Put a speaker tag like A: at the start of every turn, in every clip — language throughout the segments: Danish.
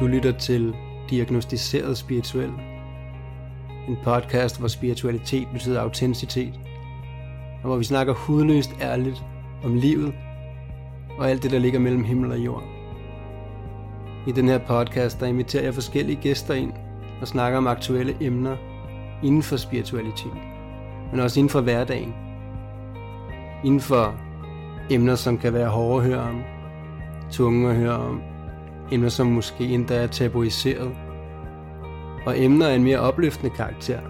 A: Du lytter til Diagnostiseret Spirituel. En podcast, hvor spiritualitet betyder autenticitet. Og hvor vi snakker hudløst ærligt om livet og alt det, der ligger mellem himmel og jord. I den her podcast, der inviterer jeg forskellige gæster ind og snakker om aktuelle emner inden for spiritualitet, men også inden for hverdagen. Inden for emner, som kan være hårde at høre om, tunge at høre om, emner, som måske endda er tabuiseret, og emner af en mere opløftende karakter.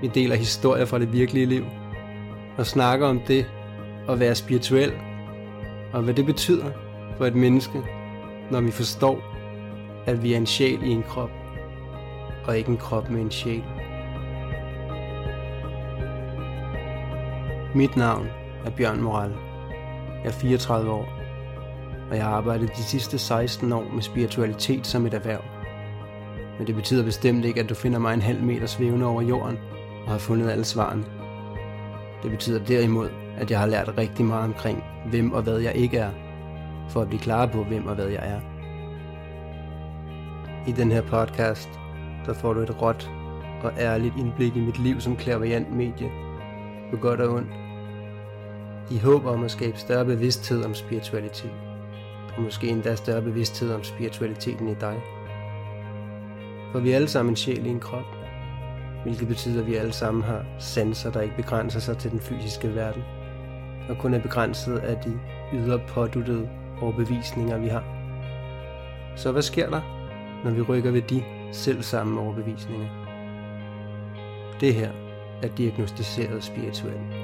A: Vi deler historier fra det virkelige liv, og snakker om det at være spirituel, og hvad det betyder for et menneske, når vi forstår, at vi er en sjæl i en krop, og ikke en krop med en sjæl. Mit navn er Bjørn Moral. Jeg er 34 år, og jeg har arbejdet de sidste 16 år med spiritualitet som et erhverv. Men det betyder bestemt ikke, at du finder mig en halv meter svævende over jorden og har fundet alle svarene. Det betyder derimod, at jeg har lært rigtig meget omkring, hvem og hvad jeg ikke er, for at blive klar på, hvem og hvad jeg er. I den her podcast, der får du et råt og ærligt indblik i mit liv som klaverjant medie, på godt og ondt, i håb om at skabe større bevidsthed om spiritualitet, og måske endda større bevidsthed om spiritualiteten i dig. For vi er alle sammen en sjæl i en krop, hvilket betyder, at vi alle sammen har sanser, der ikke begrænser sig til den fysiske verden, og kun er begrænset af de ydre påduttede overbevisninger, vi har. Så hvad sker der, når vi rykker ved de selv samme overbevisninger? Det her er diagnostiseret spirituelt.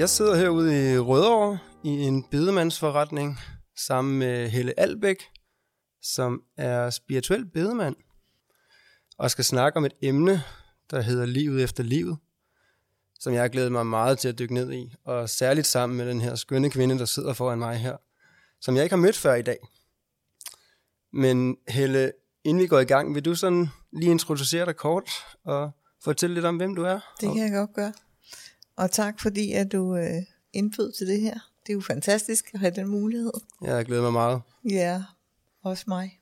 A: Jeg sidder herude i Rødovre i en bedemandsforretning sammen med Helle Albæk, som er spirituel bedemand, og skal snakke om et emne, der hedder livet efter livet, som jeg har glædet mig meget til at dykke ned i, og særligt sammen med den her skønne kvinde, der sidder foran mig her, som jeg ikke har mødt før i dag. Men Helle, inden vi går i gang, vil du sådan lige introducere dig kort og fortælle lidt om, hvem du er?
B: Det kan jeg godt gøre. Og tak fordi, at du øh, indbød til det her. Det er jo fantastisk at have den mulighed.
A: Ja, jeg glæder mig meget.
B: Ja, også mig.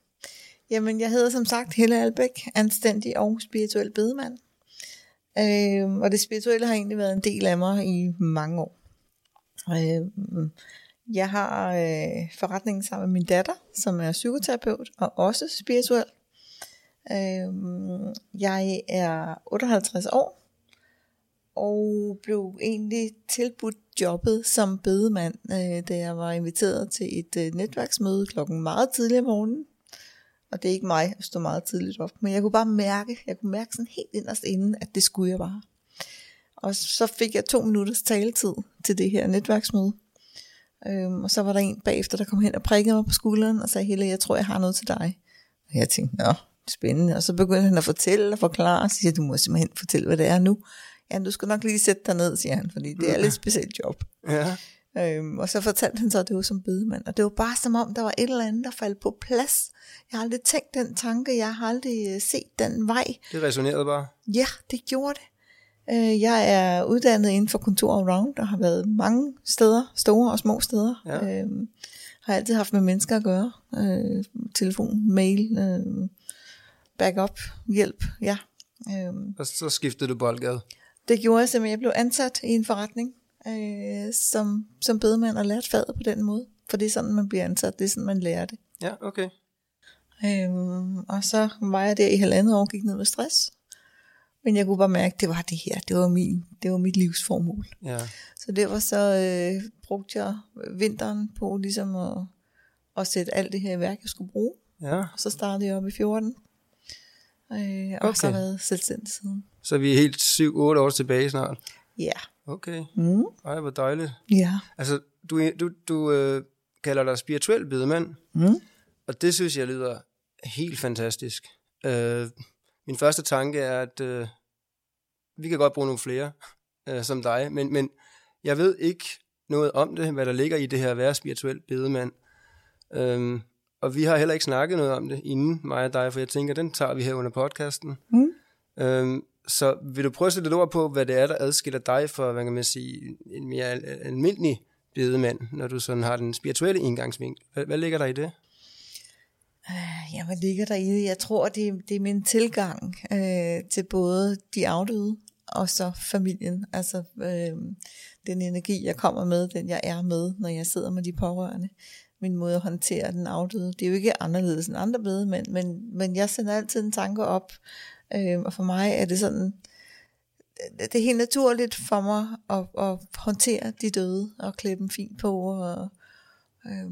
B: Jamen, jeg hedder som sagt Helle Albæk, anstændig og spirituel bedemand. Øh, og det spirituelle har egentlig været en del af mig i mange år. Øh, jeg har øh, forretningen sammen med min datter, som er psykoterapeut og også spirituel. Øh, jeg er 58 år og blev egentlig tilbudt jobbet som bedemand, øh, da jeg var inviteret til et øh, netværksmøde klokken meget tidlig om morgenen. Og det er ikke mig at stå meget tidligt op, men jeg kunne bare mærke, jeg kunne mærke sådan helt inderst inden, at det skulle jeg bare. Og så fik jeg to minutters taletid til det her netværksmøde. Øhm, og så var der en bagefter, der kom hen og prikkede mig på skulderen og sagde, Helle, jeg tror, jeg har noget til dig. Og jeg tænkte, nå, spændende. Og så begyndte han at fortælle og forklare, og siger, du må simpelthen fortælle, hvad det er nu. Ja, du skal nok lige sætte dig ned, siger han, fordi det er et lidt specielt job.
A: Ja.
B: Øhm, og så fortalte han så, at det var som bedemand. Og det var bare som om, der var et eller andet, der faldt på plads. Jeg har aldrig tænkt den tanke, jeg har aldrig øh, set den vej.
A: Det resonerede bare.
B: Ja, det gjorde det. Øh, jeg er uddannet inden for kontor around, og har været mange steder, store og små steder.
A: Ja.
B: Øhm, har altid haft med mennesker at gøre. Øh, telefon, mail, øh, backup, hjælp, ja. Øhm,
A: Og så skiftede du boldgade.
B: Det gjorde jeg simpelthen. Jeg blev ansat i en forretning øh, som, som bedemand og lærte faget på den måde. For det er sådan, man bliver ansat. Det er sådan, man lærer det.
A: Ja, okay.
B: Øhm, og så var jeg der i halvandet år gik ned med stress. Men jeg kunne bare mærke, at det var det her. Det var, min, det var mit livsformål.
A: Ja.
B: Så derfor så øh, brugte jeg vinteren på ligesom at, at sætte alt det her i værk, jeg skulle bruge.
A: ja.
B: Og så startede jeg op i 14. Øh, og okay. så har været selvstændig siden.
A: Så vi er helt 7-8 år tilbage snart.
B: Ja.
A: Okay.
B: Mm.
A: Ej, hvor dejligt.
B: Ja.
A: Altså, du, du, du øh, kalder dig spirituel bedemand,
B: Mm.
A: og det synes jeg lyder helt fantastisk. Øh, min første tanke er, at øh, vi kan godt bruge nogle flere øh, som dig, men, men jeg ved ikke noget om det, hvad der ligger i det her at være spirituel bedemand. Øh, og vi har heller ikke snakket noget om det inden mig og dig, for jeg tænker, den tager vi her under podcasten.
B: Mm.
A: Øh, så vil du prøve at sætte lidt ord på, hvad det er, der adskiller dig fra, hvad kan man sige, en mere almindelig bedemand, når du sådan har den spirituelle indgangsvinkel? Hvad, hvad ligger der i det?
B: Øh, ja, hvad ligger der i det? Jeg tror, det, det er min tilgang øh, til både de afdøde og så familien. Altså øh, den energi, jeg kommer med, den jeg er med, når jeg sidder med de pårørende. Min måde at håndtere den afdøde. Det er jo ikke anderledes end andre bedemænd, men, men, men jeg sender altid en tanke op. Øh, og for mig er det sådan, det er helt naturligt for mig at, at håndtere de døde og klæde dem fint på. Og, øh,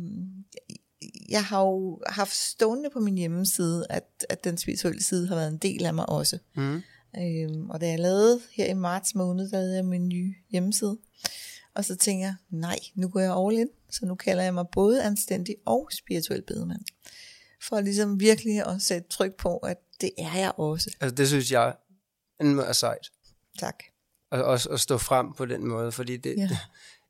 B: jeg har jo haft stående på min hjemmeside, at, at den spirituelle side har været en del af mig også. Mm. Øhm, og da jeg lavede her i marts måned, der lavede jeg min nye hjemmeside. Og så tænker jeg, nej, nu går jeg all in. Så nu kalder jeg mig både anstændig og spirituel bedemand. For ligesom virkelig at sætte tryk på, at det er jeg også.
A: Altså det synes jeg er sejt.
B: Tak.
A: Og også at stå frem på den måde, fordi det, ja.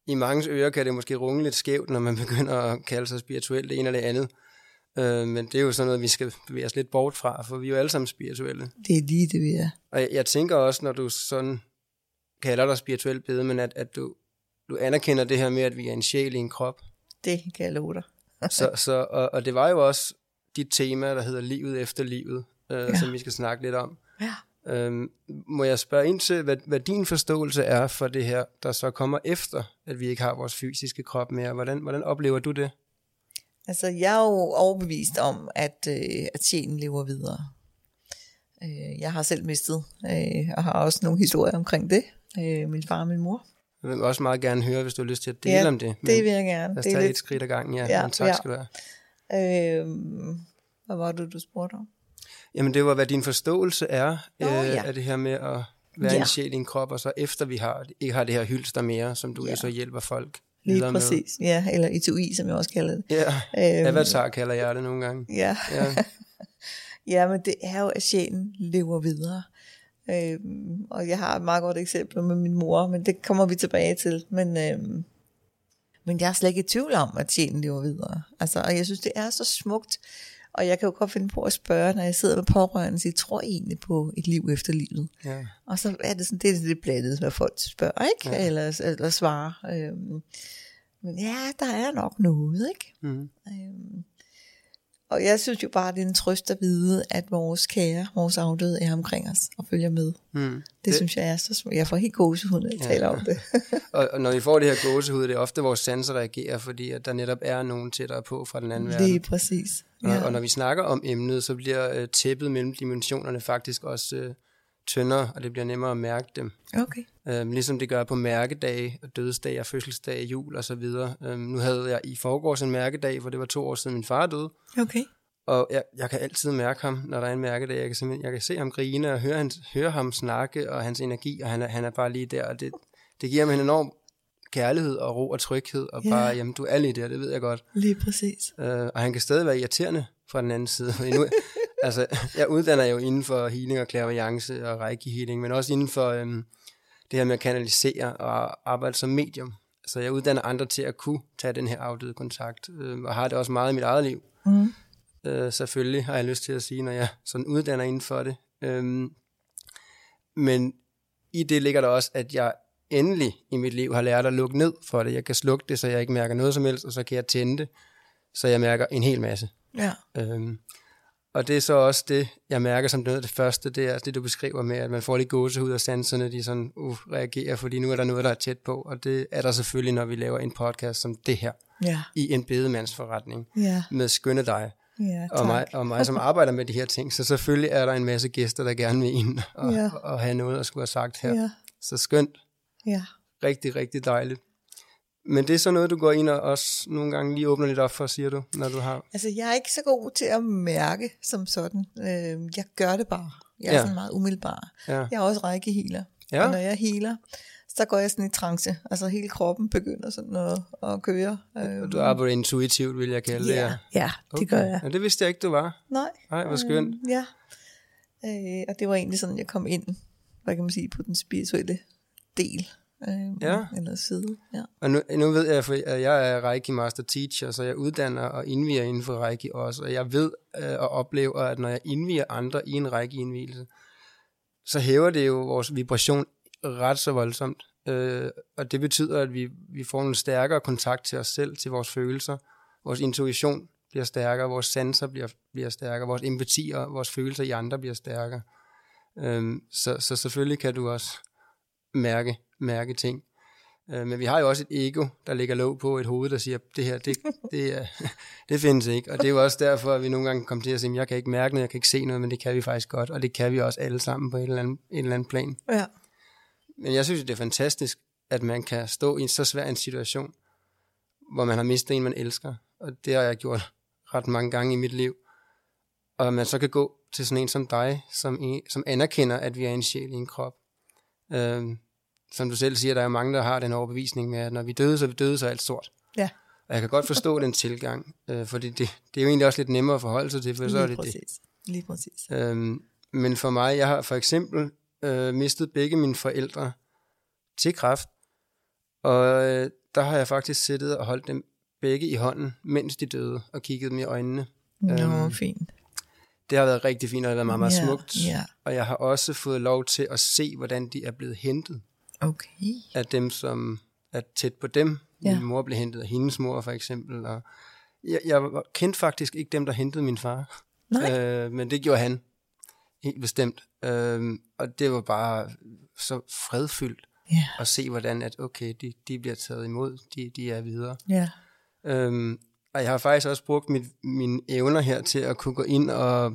A: i mange ører kan det måske runge lidt skævt, når man begynder at kalde sig spirituel det ene eller det andet. Øh, men det er jo sådan noget, vi skal bevæge os lidt bort fra, for vi er jo alle sammen spirituelle.
B: Det er lige det, vi er.
A: Og jeg, jeg tænker også, når du sådan kalder dig spirituel bede, men at, at du, du anerkender det her med, at vi er en sjæl i en krop.
B: Det kan jeg love dig.
A: så, så, og, og det var jo også dit tema, der hedder livet efter livet, øh, ja. som vi skal snakke lidt om.
B: Ja.
A: Øhm, må jeg spørge ind til, hvad, hvad din forståelse er for det her, der så kommer efter, at vi ikke har vores fysiske krop mere? Hvordan, hvordan oplever du det?
B: Altså, jeg er jo overbevist om, at, øh, at sjælen lever videre. Øh, jeg har selv mistet, øh, og har også nogle historier omkring det. Øh, min far og min mor.
A: Jeg vil også meget gerne høre, hvis du har lyst til at dele ja, om det.
B: Men det vil jeg gerne.
A: Lad os tage et skridt ad gangen, ja. ja men tak ja. skal du
B: have. Øh, hvad var det, du spurgte om?
A: Jamen det var, hvad din forståelse er oh, øh, ja. af det her med at være ja. en sjæl i en krop, og så efter vi har, ikke har det her hylster mere, som du ja. så hjælper folk
B: Lige præcis, med. ja, eller etui, som jeg også kalder det.
A: Ja, øhm, avatar kalder jeg det nogle gange.
B: Ja. Ja. ja, men det er jo, at sjælen lever videre. Øhm, og jeg har et meget godt eksempel med min mor, men det kommer vi tilbage til. Men, øhm, men jeg er slet ikke i tvivl om, at sjælen lever videre. Altså, og jeg synes, det er så smukt, og jeg kan jo godt finde på at spørge, når jeg sidder med pårørende, så jeg tror egentlig på et liv efter livet. Ja. Og så er det sådan, det er det blandet, hvad folk spørger, ikke? Ja. Eller, eller svarer. Øhm, men ja, der er nok noget, ikke? Mm. Øhm, og jeg synes jo bare, det er en trøst at vide, at vores kære, vores afdøde er omkring os og følger med. Mm. Det, det synes jeg er så smukt. Jeg får helt gåsehud, når jeg ja. taler om det.
A: og, og når vi får det her gåsehud, det er ofte vores sanser reagerer, fordi at der netop er nogen tættere på fra den anden
B: Lige
A: verden.
B: Lige præcis.
A: Ja. Og, og når vi snakker om emnet, så bliver uh, tæppet mellem dimensionerne faktisk også uh, tyndere, og det bliver nemmere at mærke dem.
B: Okay.
A: Øhm, ligesom det gør på mærkedage, dødsdag og fødselsdag, jul og så videre. Øhm, nu havde jeg i forgårs en mærkedag, for det var to år siden min far døde.
B: Okay.
A: Og jeg, jeg kan altid mærke ham, når der er en mærkedag. Jeg kan, jeg kan se ham grine og høre, hans, høre ham snakke og hans energi, og han er, han er bare lige der. Og det, det giver mig en enorm kærlighed og ro og tryghed, og ja. bare, jamen du er lige der, det ved jeg godt.
B: Lige præcis.
A: Øh, og han kan stadig være irriterende fra den anden side. Nu, altså, jeg uddanner jo inden for healing og clairvoyance og reiki healing, men også inden for øhm, det her med at kanalisere og arbejde som medium. Så jeg uddanner andre til at kunne tage den her afdøde kontakt, øh, og har det også meget i mit eget liv. Mm. Øh, selvfølgelig har jeg lyst til at sige, når jeg sådan uddanner inden for det. Øhm, men i det ligger der også, at jeg endelig i mit liv har lært at lukke ned for det. Jeg kan slukke det, så jeg ikke mærker noget som helst, og så kan jeg tænde det, så jeg mærker en hel masse.
B: Ja.
A: Øhm, og det er så også det, jeg mærker som noget af det første, det er det, du beskriver med, at man får lidt gåsehud og sanserne, de sådan uh, reagerer, fordi nu er der noget, der er tæt på, og det er der selvfølgelig, når vi laver en podcast som det her,
B: ja.
A: i en bedemandsforretning,
B: ja.
A: med skønne dig,
B: ja,
A: og, mig, og mig, som arbejder med de her ting, så selvfølgelig er der en masse gæster, der gerne vil ind og, ja. og, og have noget at skulle have sagt her.
B: Ja.
A: Så skønt.
B: Ja.
A: Rigtig, rigtig dejligt. Men det er så noget, du går ind og også nogle gange lige åbner lidt op for, siger du, når du har...
B: Altså, jeg er ikke så god til at mærke som sådan. Øh, jeg gør det bare. Jeg er ja. sådan meget umiddelbar. Ja. Jeg er også rækkehealer. Ja. Og når jeg healer, så går jeg sådan i trance. Altså hele kroppen begynder sådan at, at køre.
A: Øh, du arbejder intuitivt, vil jeg kalde
B: ja,
A: det.
B: Ja, det okay. gør jeg.
A: Ja, det vidste jeg ikke, du var.
B: Nej.
A: Nej, hvor skønt.
B: Øh, ja. Øh, og det var egentlig sådan, jeg kom ind, hvad kan man sige, på den spirituelle del øh, ja. eller side. Ja.
A: Og nu, nu ved jeg, at jeg er Reiki Master Teacher, så jeg uddanner og indviger inden for Reiki også, og jeg ved øh, og oplever, at når jeg indviger andre i en Reiki-indvielse, så hæver det jo vores vibration ret så voldsomt. Øh, og det betyder, at vi, vi får en stærkere kontakt til os selv, til vores følelser. Vores intuition bliver stærkere, vores sanser bliver, bliver stærkere, vores empati og vores følelser i andre bliver stærkere. Øh, så, så selvfølgelig kan du også mærke, mærke ting. Øh, men vi har jo også et ego, der ligger låg på et hoved, der siger, det her, det, det, er, det findes ikke. Og det er jo også derfor, at vi nogle gange kommer til at sige, jeg kan ikke mærke noget, jeg kan ikke se noget, men det kan vi faktisk godt. Og det kan vi også alle sammen på et eller andet, et eller andet plan.
B: Ja.
A: Men jeg synes, det er fantastisk, at man kan stå i en så svær en situation, hvor man har mistet en, man elsker. Og det har jeg gjort ret mange gange i mit liv. Og man så kan gå til sådan en som dig, som, som anerkender, at vi er en sjæl i en krop. Øhm, som du selv siger, der er mange, der har den overbevisning med, at når vi døde, så er vi døde, så er alt sort.
B: Ja.
A: Og jeg kan godt forstå den tilgang, øh, for det, det, det er jo egentlig også lidt nemmere at forholde sig til, for så er det
B: præcis.
A: det.
B: Lige præcis.
A: Øhm, men for mig, jeg har for eksempel øh, mistet begge mine forældre til kræft, og øh, der har jeg faktisk siddet og holdt dem begge i hånden, mens de døde, og kigget dem i øjnene.
B: Nå,
A: Øhm,
B: fint.
A: Det har været rigtig fint, og det har været meget, meget
B: Ja,
A: smukt.
B: ja.
A: Og jeg har også fået lov til at se, hvordan de er blevet hentet
B: Okay.
A: af dem, som er tæt på dem.
B: Ja.
A: Min mor blev hentet af hendes mor, for eksempel. Og jeg, jeg var- kendte faktisk ikke dem, der hentede min far.
B: Nej.
A: Øh, men det gjorde han. Helt bestemt. Øh, og det var bare så fredfyldt
B: Ja.
A: at se, hvordan at, okay, de, de bliver taget imod. De, de er videre.
B: Ja.
A: Øhm, og jeg har faktisk også brugt mit, mine evner her til at kunne gå ind og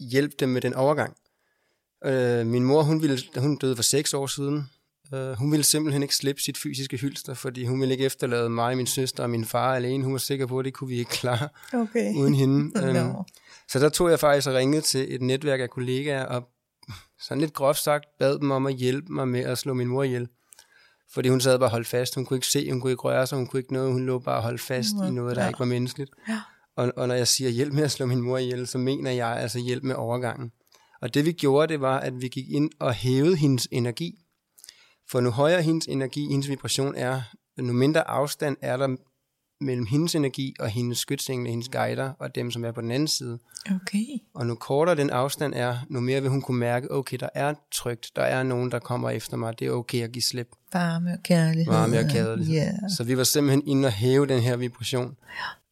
A: hjælpe dem med den overgang. Øh, min mor, hun, ville, hun døde for seks år siden. Øh, hun ville simpelthen ikke slippe sit fysiske hylster, fordi hun ville ikke efterlade mig, min søster og min far alene. Hun var sikker på, at det kunne vi ikke klare
B: Okay.
A: uden hende. Øhm,
B: Nå.
A: så der tog jeg faktisk og ringede til et netværk af kollegaer, og sådan lidt groft sagt bad dem om at hjælpe mig med at slå min mor ihjel. Fordi hun sad bare holdt fast. Hun kunne ikke se, hun kunne ikke røre sig, hun kunne ikke noget. Hun lå bare holdt fast i noget, der
B: Ja.
A: ikke var menneskeligt.
B: Ja.
A: Og, og når jeg siger hjælp med at slå min mor ihjel, så mener jeg altså hjælp med overgangen. Og det vi gjorde, det var, at vi gik ind og hævede hendes energi. For nu højere hendes energi, hendes vibration er, nu mindre afstand er der mellem hendes energi og hendes skytsengle, hendes guider og dem, som er på den anden side.
B: Okay.
A: Og nu kortere den afstand er, nu mere vil hun kunne mærke, okay, der er trygt, der er nogen, der kommer efter mig, det er okay at give slip.
B: Varme og kærlighed.
A: Varme og kærlighed.
B: Ja.
A: Så vi var simpelthen inde og hæve den her vibration,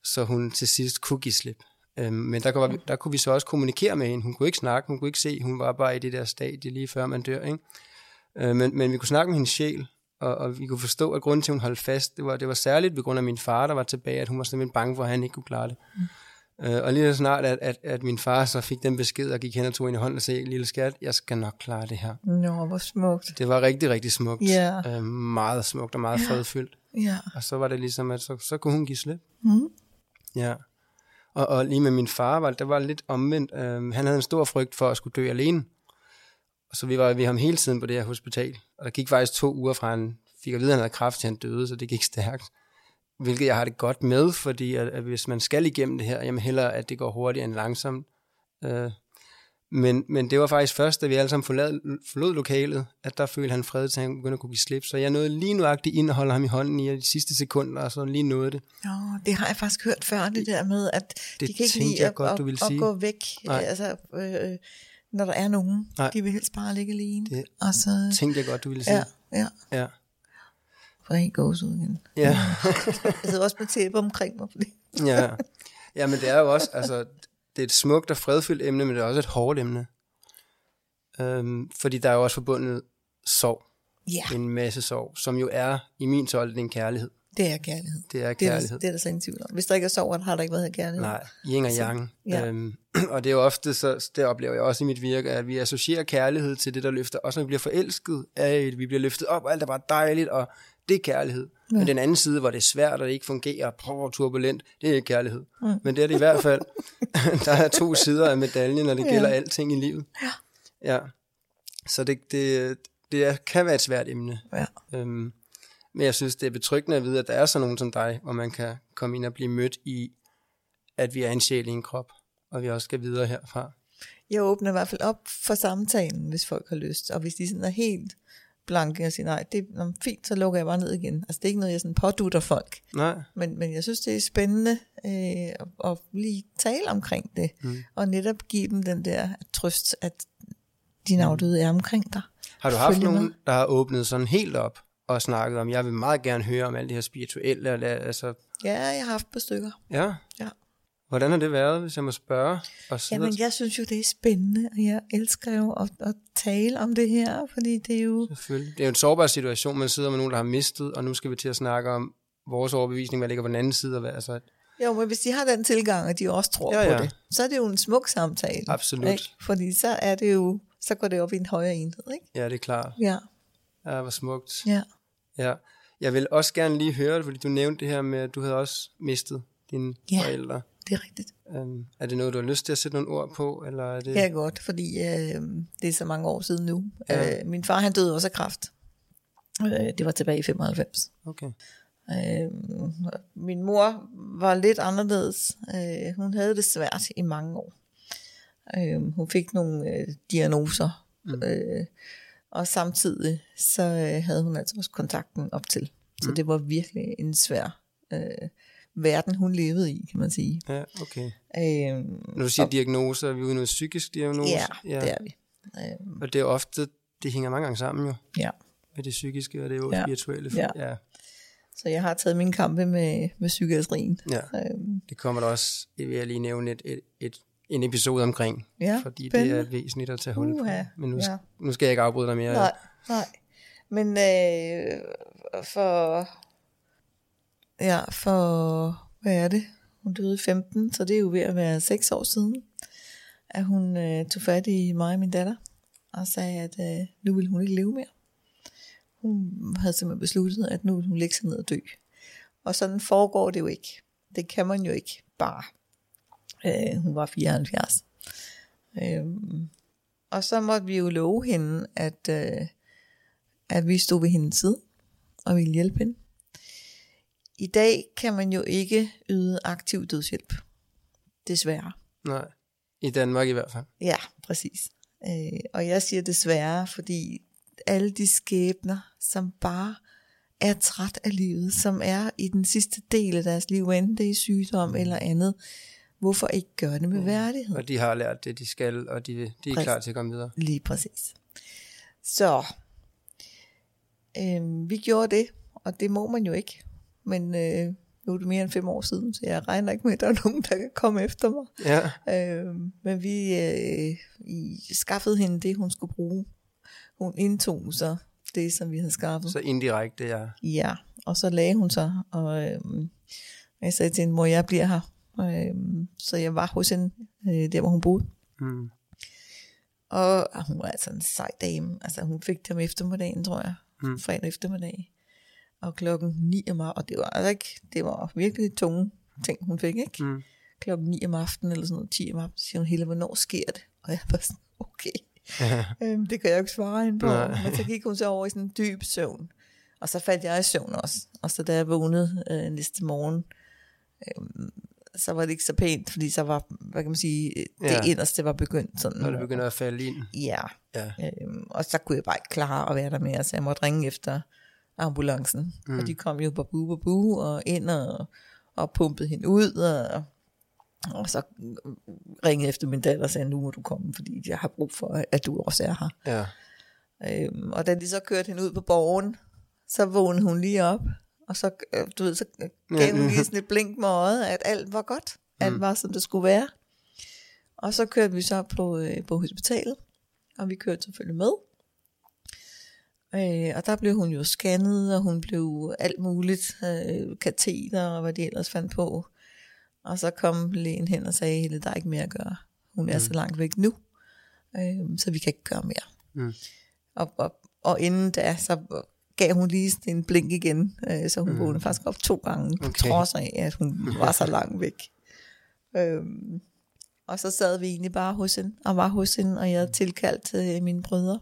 A: så hun til sidst kunne give slip. Øhm, men der kunne, der kunne vi så også kommunikere med hende. Hun kunne ikke snakke, hun kunne ikke se, hun var bare i det der stadie lige før man dør. Ikke? Øh, men, men vi kunne snakke med hendes sjæl, og, og vi kunne forstå, at grunden til, at hun holdt fast, det var, det var særligt ved grund af min far, der var tilbage, at hun var simpelthen bange for, at han ikke kunne klare det. Mm. Øh, og lige så snart, at, at, at min far så fik den besked, og gik hen og tog hende i hånden og sagde, lille skat, jeg skal nok klare det her.
B: Nå, hvor smukt.
A: Det var rigtig, rigtig smukt.
B: Ja.
A: Øh, meget smukt og meget fredfyldt.
B: Ja.
A: Og så var det ligesom, at så, så kunne hun give slip.
B: Mm.
A: Ja. Og, og lige med min far, var, der var lidt omvendt. Øhm, han havde en stor frygt for at skulle dø alene. Og så vi var ved ham hele tiden på det her hospital. Og der gik faktisk to uger fra, han fik at vide, at han havde kræft, til han døde, så det gik stærkt. Hvilket jeg har det godt med, fordi at, at hvis man skal igennem det her, jamen hellere, at det går hurtigere end langsomt. Øh, men, men det var faktisk først, da vi alle sammen forlod, forlod lokalet, at der følte han fred til, at han begyndte at kunne give slip. Så jeg nåede lige nuagtigt ind og holde ham i hånden i de sidste sekunder, og så lige nåede det.
B: Nå, det har jeg faktisk hørt før, det der med, at
A: Det
B: de kan ikke lide at,
A: godt,
B: at, at
A: sige.
B: gå væk,
A: Nej.
B: altså, øh, når der er nogen.
A: Nej.
B: De vil helst bare ligge alene.
A: Det
B: og så,
A: Tænkte jeg godt, du ville sige.
B: ja, ja,
A: Ja.
B: for helt gås ud igen.
A: Ja.
B: Jeg sidder også med tæppe omkring mig, fordi
A: ja. ja, men det er jo også, altså, det er et smukt og fredfyldt emne, men det er også et hårdt emne. Øhm, fordi der er jo også forbundet sorg,
B: ja,
A: en masse sorg, som jo er, i min tolkning, kærlighed.
B: det er kærlighed.
A: Det er
B: Det er,
A: kærlighed.
B: det er der slet ingen tvivl om. Hvis der ikke er sorg, har der ikke været kærlighed.
A: Nej, yin og yang.
B: ja.
A: Øhm, og det er jo ofte, så, det oplever jeg også i mit virke, at vi associerer kærlighed til det, der løfter os, når vi bliver forelsket af vi bliver løftet op, og alt er bare dejligt, og det er kærlighed. Ja. Men den anden side, hvor det er svært, og det ikke fungerer, prøv turbulent, det er ikke kærlighed. Mm. Men det er det i hvert fald. der er to sider af medaljen, når det gælder alting i livet. Ja. ja. Så det, det, det er, kan være et svært emne.
B: Ja.
A: Øhm, men jeg synes, det er betryggende at vide, at der er sådan nogen som dig, hvor man kan komme ind og blive mødt i, at vi er en sjæl i en krop, og vi også skal videre herfra.
B: Jeg åbner i hvert fald op for samtalen, hvis folk har lyst. Og hvis de sådan er helt blanke og siger, nej, det er fint, så lukker jeg bare ned igen. Altså det er ikke noget, jeg sådan pådutter folk.
A: Nej,
B: Men, men jeg synes, det er spændende øh, at, at lige tale omkring det. Mm. Og netop give dem den der trøst, at din afdøde er omkring dig.
A: Har du haft
B: Følge
A: nogen,
B: med.
A: der har åbnet sådan helt op og snakket om, jeg vil meget gerne høre om alt det her spirituelle, eller, altså,
B: Ja, jeg har haft par stykker.
A: ja.
B: Ja.
A: Hvordan har det været, hvis jeg må spørge? Og
B: Jamen, jeg synes jo, det er spændende, og jeg elsker jo at, at tale om det her, fordi det er jo...
A: Selvfølgelig. Det er jo en sårbar situation, man sidder med nogen, der har mistet, og nu skal vi til at snakke om vores overbevisning, hvad ligger på den anden side. Og hvad, altså,
B: Jo, men hvis de har den tilgang, og de også tror
A: Ja,
B: på
A: ja.
B: det, så er det jo en smuk samtale.
A: Absolut.
B: Ikke? Fordi så er det jo, så går det op i en højere enhed, ikke?
A: ja, det er klart.
B: Ja,
A: Ja, hvor smukt.
B: ja.
A: Ja. Jeg vil også gerne lige høre det, fordi du nævnte det her med, at du havde også mistet dine
B: Ja.
A: forældre.
B: Det er rigtigt.
A: Um, er det noget, du har lyst til at sætte nogle ord på? Eller er det...
B: Ja, godt, fordi øh, det er så mange år siden nu.
A: Ja.
B: Øh, min far, han døde også af kræft. Øh, det var tilbage i 95.
A: Okay.
B: Øh, min mor var lidt anderledes. Øh, hun havde det svært i mange år. Øh, hun fik nogle øh, diagnoser, mm. øh, og samtidig så øh, havde hun altså også kontakten op til. Så det var virkelig en svær øh, verden, hun levede i, kan man sige.
A: Ja, okay.
B: Øh,
A: Når du siger diagnoser, er vi ude i noget psykisk diagnose?
B: ja, ja, det er vi. Øh,
A: Og det er ofte, det hænger mange gange sammen jo,
B: ja.
A: med det psykiske og det jo
B: Ja.
A: spirituelle.
B: Ja.
A: ja.
B: Så jeg har taget min kampe med, med psykiatrien.
A: ja.
B: Øh,
A: Det kommer der også, det vil jeg lige nævne, et, et, et, en episode omkring.
B: Ja,
A: fordi
B: spændende.
A: det er væsentligt at tage hul på. Men nu,
B: ja.
A: nu skal jeg ikke afbryde dig mere.
B: Nej, nej. Men øh, for, ja, for, hvad er det? Hun døde i 15, så det er jo ved at være 6 år siden, at hun øh, tog fat i mig og min datter, og sagde, at øh, nu ville hun ikke leve mere. Hun havde simpelthen besluttet, at nu ville hun lægge sig ned og dø. Og sådan foregår det jo ikke. Det kan man jo ikke bare. Øh, hun var 74. Øh, og så måtte vi jo love hende, at, øh, at vi stod ved hendes side og ville hjælpe hende. I dag kan man jo ikke yde aktiv dødshjælp. Desværre.
A: Nej, i Danmark i hvert fald.
B: Ja, præcis. Øh, og jeg siger desværre, fordi alle de skæbner, som bare er træt af livet, som er i den sidste del af deres liv, enten det er sygdom eller andet, hvorfor ikke gøre det med værdighed?
A: Og de har lært det, de skal, og de, de er
B: Præcis.
A: klar til at komme videre.
B: Lige præcis. Så øh, vi gjorde det, og det må man jo ikke. Men øh, nu er det mere end fem år siden, så jeg regner ikke med, at der er nogen, der kan komme efter mig.
A: Ja,
B: Øh, men vi øh, i, skaffede hende det, hun skulle bruge. Hun indtog så det, som vi havde skaffet.
A: så indirekte, ja.
B: Ja, og så lagde hun sig, og øh, jeg sagde til hende, mor, jeg bliver her. Øh, så jeg var hos hende, øh, der hvor hun boede.
A: Mm.
B: Og ah, hun var altså en sej dame. Altså hun fik dem eftermiddagen, tror jeg. Mm. Fredag eftermiddag. Og klokken 9 om aftenen. Og det var altså ikke, det var virkelig tunge ting, hun fik, ikke?
A: Mm.
B: Klokken 9 om aftenen, eller sådan noget, 10 om aftenen, siger hun, Helle, hvornår sker det? Og jeg var sådan, okay. øhm, det kan jeg jo ikke svare hende på.
A: Nej.
B: Men så gik hun så over i sådan en dyb søvn. Og så faldt jeg i søvn også. Og så da jeg vågnede øh, næste morgen, øh, så var det ikke så pænt, fordi så var, hvad kan man sige, det
A: Ja.
B: ja. inderste var begyndt sådan.
A: Når det begynder at falde ind.
B: Ja,
A: Ja.
B: øhm, og så kunne jeg bare ikke klare at være der mere, så jeg måtte ringe efter ambulancen. Mm. Og de kom jo babu babu og ind og, og pumpede hende ud, og, og så ringede efter min datter og sagde, nu må du komme, fordi jeg har brug for, at du også er her.
A: Ja.
B: Øhm, og da de så kørte hende ud på borgen, så vågnede hun lige op, og så, øh, du ved, så gav hun lige sådan et blink med øjet, at alt var godt. Alt var, som det skulle være. Og så kørte vi så på, øh, på hospitalet, og vi kørte selvfølgelig med. Øh, og der blev hun jo scannet, og hun blev alt muligt, øh, kateter og hvad de ellers fandt på. Og så kom lægen hen og sagde, Helle, der er ikke mere at gøre. Hun er mm. så langt væk nu, øh, så vi kan ikke gøre mere.
A: Mm.
B: Og, og, og inden da, så gav hun lige en blink igen, øh, så hun mm. vågnede faktisk op to gange, på
A: Okay.
B: trods af, at hun var så langt væk. Øhm, og så sad vi egentlig bare hos hende, og var hos hende, og jeg havde tilkaldt øh, mine brødre.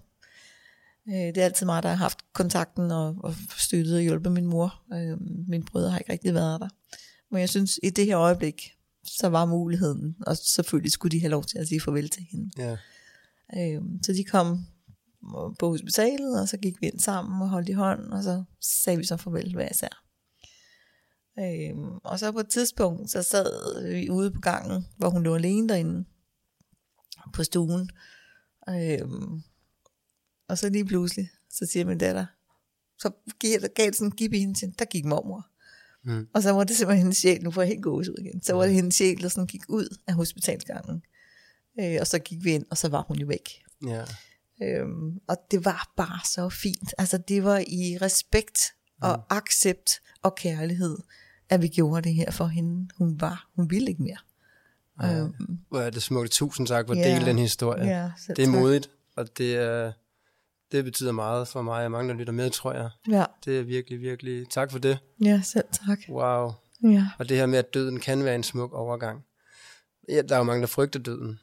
B: Øh, det er altid mig, der har haft kontakten og, og støttet og hjulpet min mor. Øh, mine brødre har ikke rigtig været der. Men jeg synes, i det her øjeblik, så var muligheden, og selvfølgelig skulle de have lov til at sige farvel til hende.
A: Ja.
B: Øhm, så de kom på hospitalet, og så gik vi ind sammen og holdt i hånd, og så sagde vi så farvel hver især. Øhm, og så på et tidspunkt, så sad vi ude på gangen, hvor hun lå alene derinde på stuen. Øhm, Og så lige pludselig, så siger min datter, så gav, gav sådan en gib i hende, der gik mormor. Mm. Og så var det simpelthen hendes sjæl, nu får jeg helt gås ud igen, så var det hendes sjæl, der sådan gik ud af hospitalsgangen. Øh, og så gik vi ind, og så var hun jo væk.
A: Ja.
B: Øhm, og det var bare så fint. Altså det var i respekt og mm. accept og kærlighed, at vi gjorde det her for hende. Hun var, hun ville ikke mere.
A: Ja. Øhm, Hvor er det smukt. Tusind tak for at ja, dele den historie.
B: Ja,
A: det er tak. modigt, og det er, det betyder meget for mig. Jeg mange, der lytter med, tror jeg.
B: Ja.
A: Det er virkelig, virkelig... Tak for det.
B: Ja, selv tak.
A: Wow.
B: Ja.
A: Og det her med, at døden kan være en smuk overgang. Ja, der er jo mange, der frygter døden.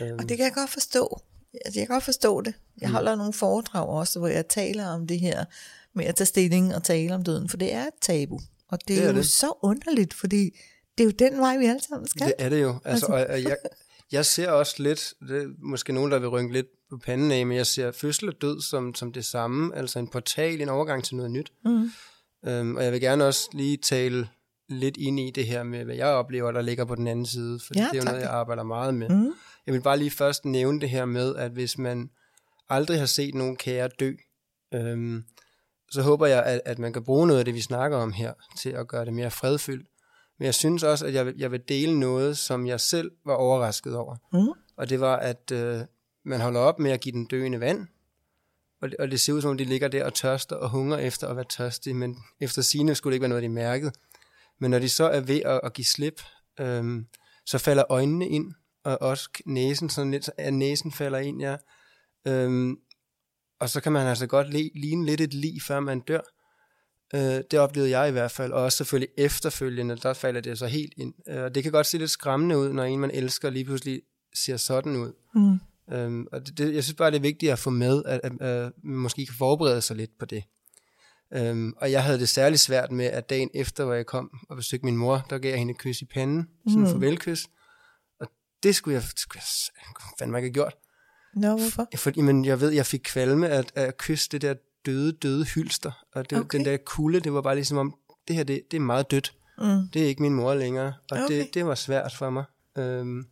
B: Og det kan jeg godt forstå. Altså, jeg kan godt forstå det. Jeg mm. holder nogle foredrag også, hvor jeg taler om det her med at tage stilling og tale om døden, for det er et tabu. Og det, det er, er jo det. så underligt, fordi det er jo den vej, vi alle sammen skal.
A: Det er det jo. Altså, altså. Og, og jeg, jeg ser også lidt, det er måske nogen, der vil rynke lidt på panden af, men jeg ser fødsel og død som, som det samme, altså en portal, en overgang til noget nyt. Mm. Øhm, og jeg vil gerne også lige tale lidt ind i det her med, hvad jeg oplever, der ligger på den anden side, for ja, det er jo tak. noget, jeg arbejder meget med. Mm. Jeg vil bare lige først nævne det her med, at hvis man aldrig har set nogen kære dø, øhm, så håber jeg, at, at man kan bruge noget af det, vi snakker om her, til at gøre det mere fredfyldt. Men jeg synes også, at jeg jeg vil dele noget, som jeg selv var overrasket over. Mm. Og det var, at øh, man holder op med at give den døende vand, og det, og det ser ud som om, de ligger der og tørster og hunger efter at være tørstige, men efter sine skulle det ikke være noget, de mærkede. Men når de så er ved at, at give slip, øhm, så falder øjnene ind, og også næsen, sådan lidt, at næsen falder ind, ja. Øhm, og så kan man altså godt le, ligne lidt et lig, før man dør. Øh, det oplevede jeg i hvert fald, og også selvfølgelig efterfølgende, der falder det så helt ind. Øh, det kan godt se lidt skræmmende ud, når en, man elsker, lige pludselig ser sådan ud. Mm. Øhm, og det, det, jeg synes bare, det er vigtigt at få med, at, at, at man måske kan forberede sig lidt på det. Øhm, og jeg havde det særligt svært med, at dagen efter, hvor jeg kom og besøgte min mor, der gav jeg hende et kys i panden, sådan mm. en farvelkys. Og det skulle jeg, det skulle jeg fandme ikke have gjort.
B: Nå, hvorfor?
A: Fordi, men jeg ved, jeg fik kvalme at, at kysse det der døde, døde hylster. Og det, okay. den der kulde, det var bare ligesom om, det her, det, det er meget dødt. Mm. Det er ikke min mor længere. Og okay. det, det var svært for mig. Øhm,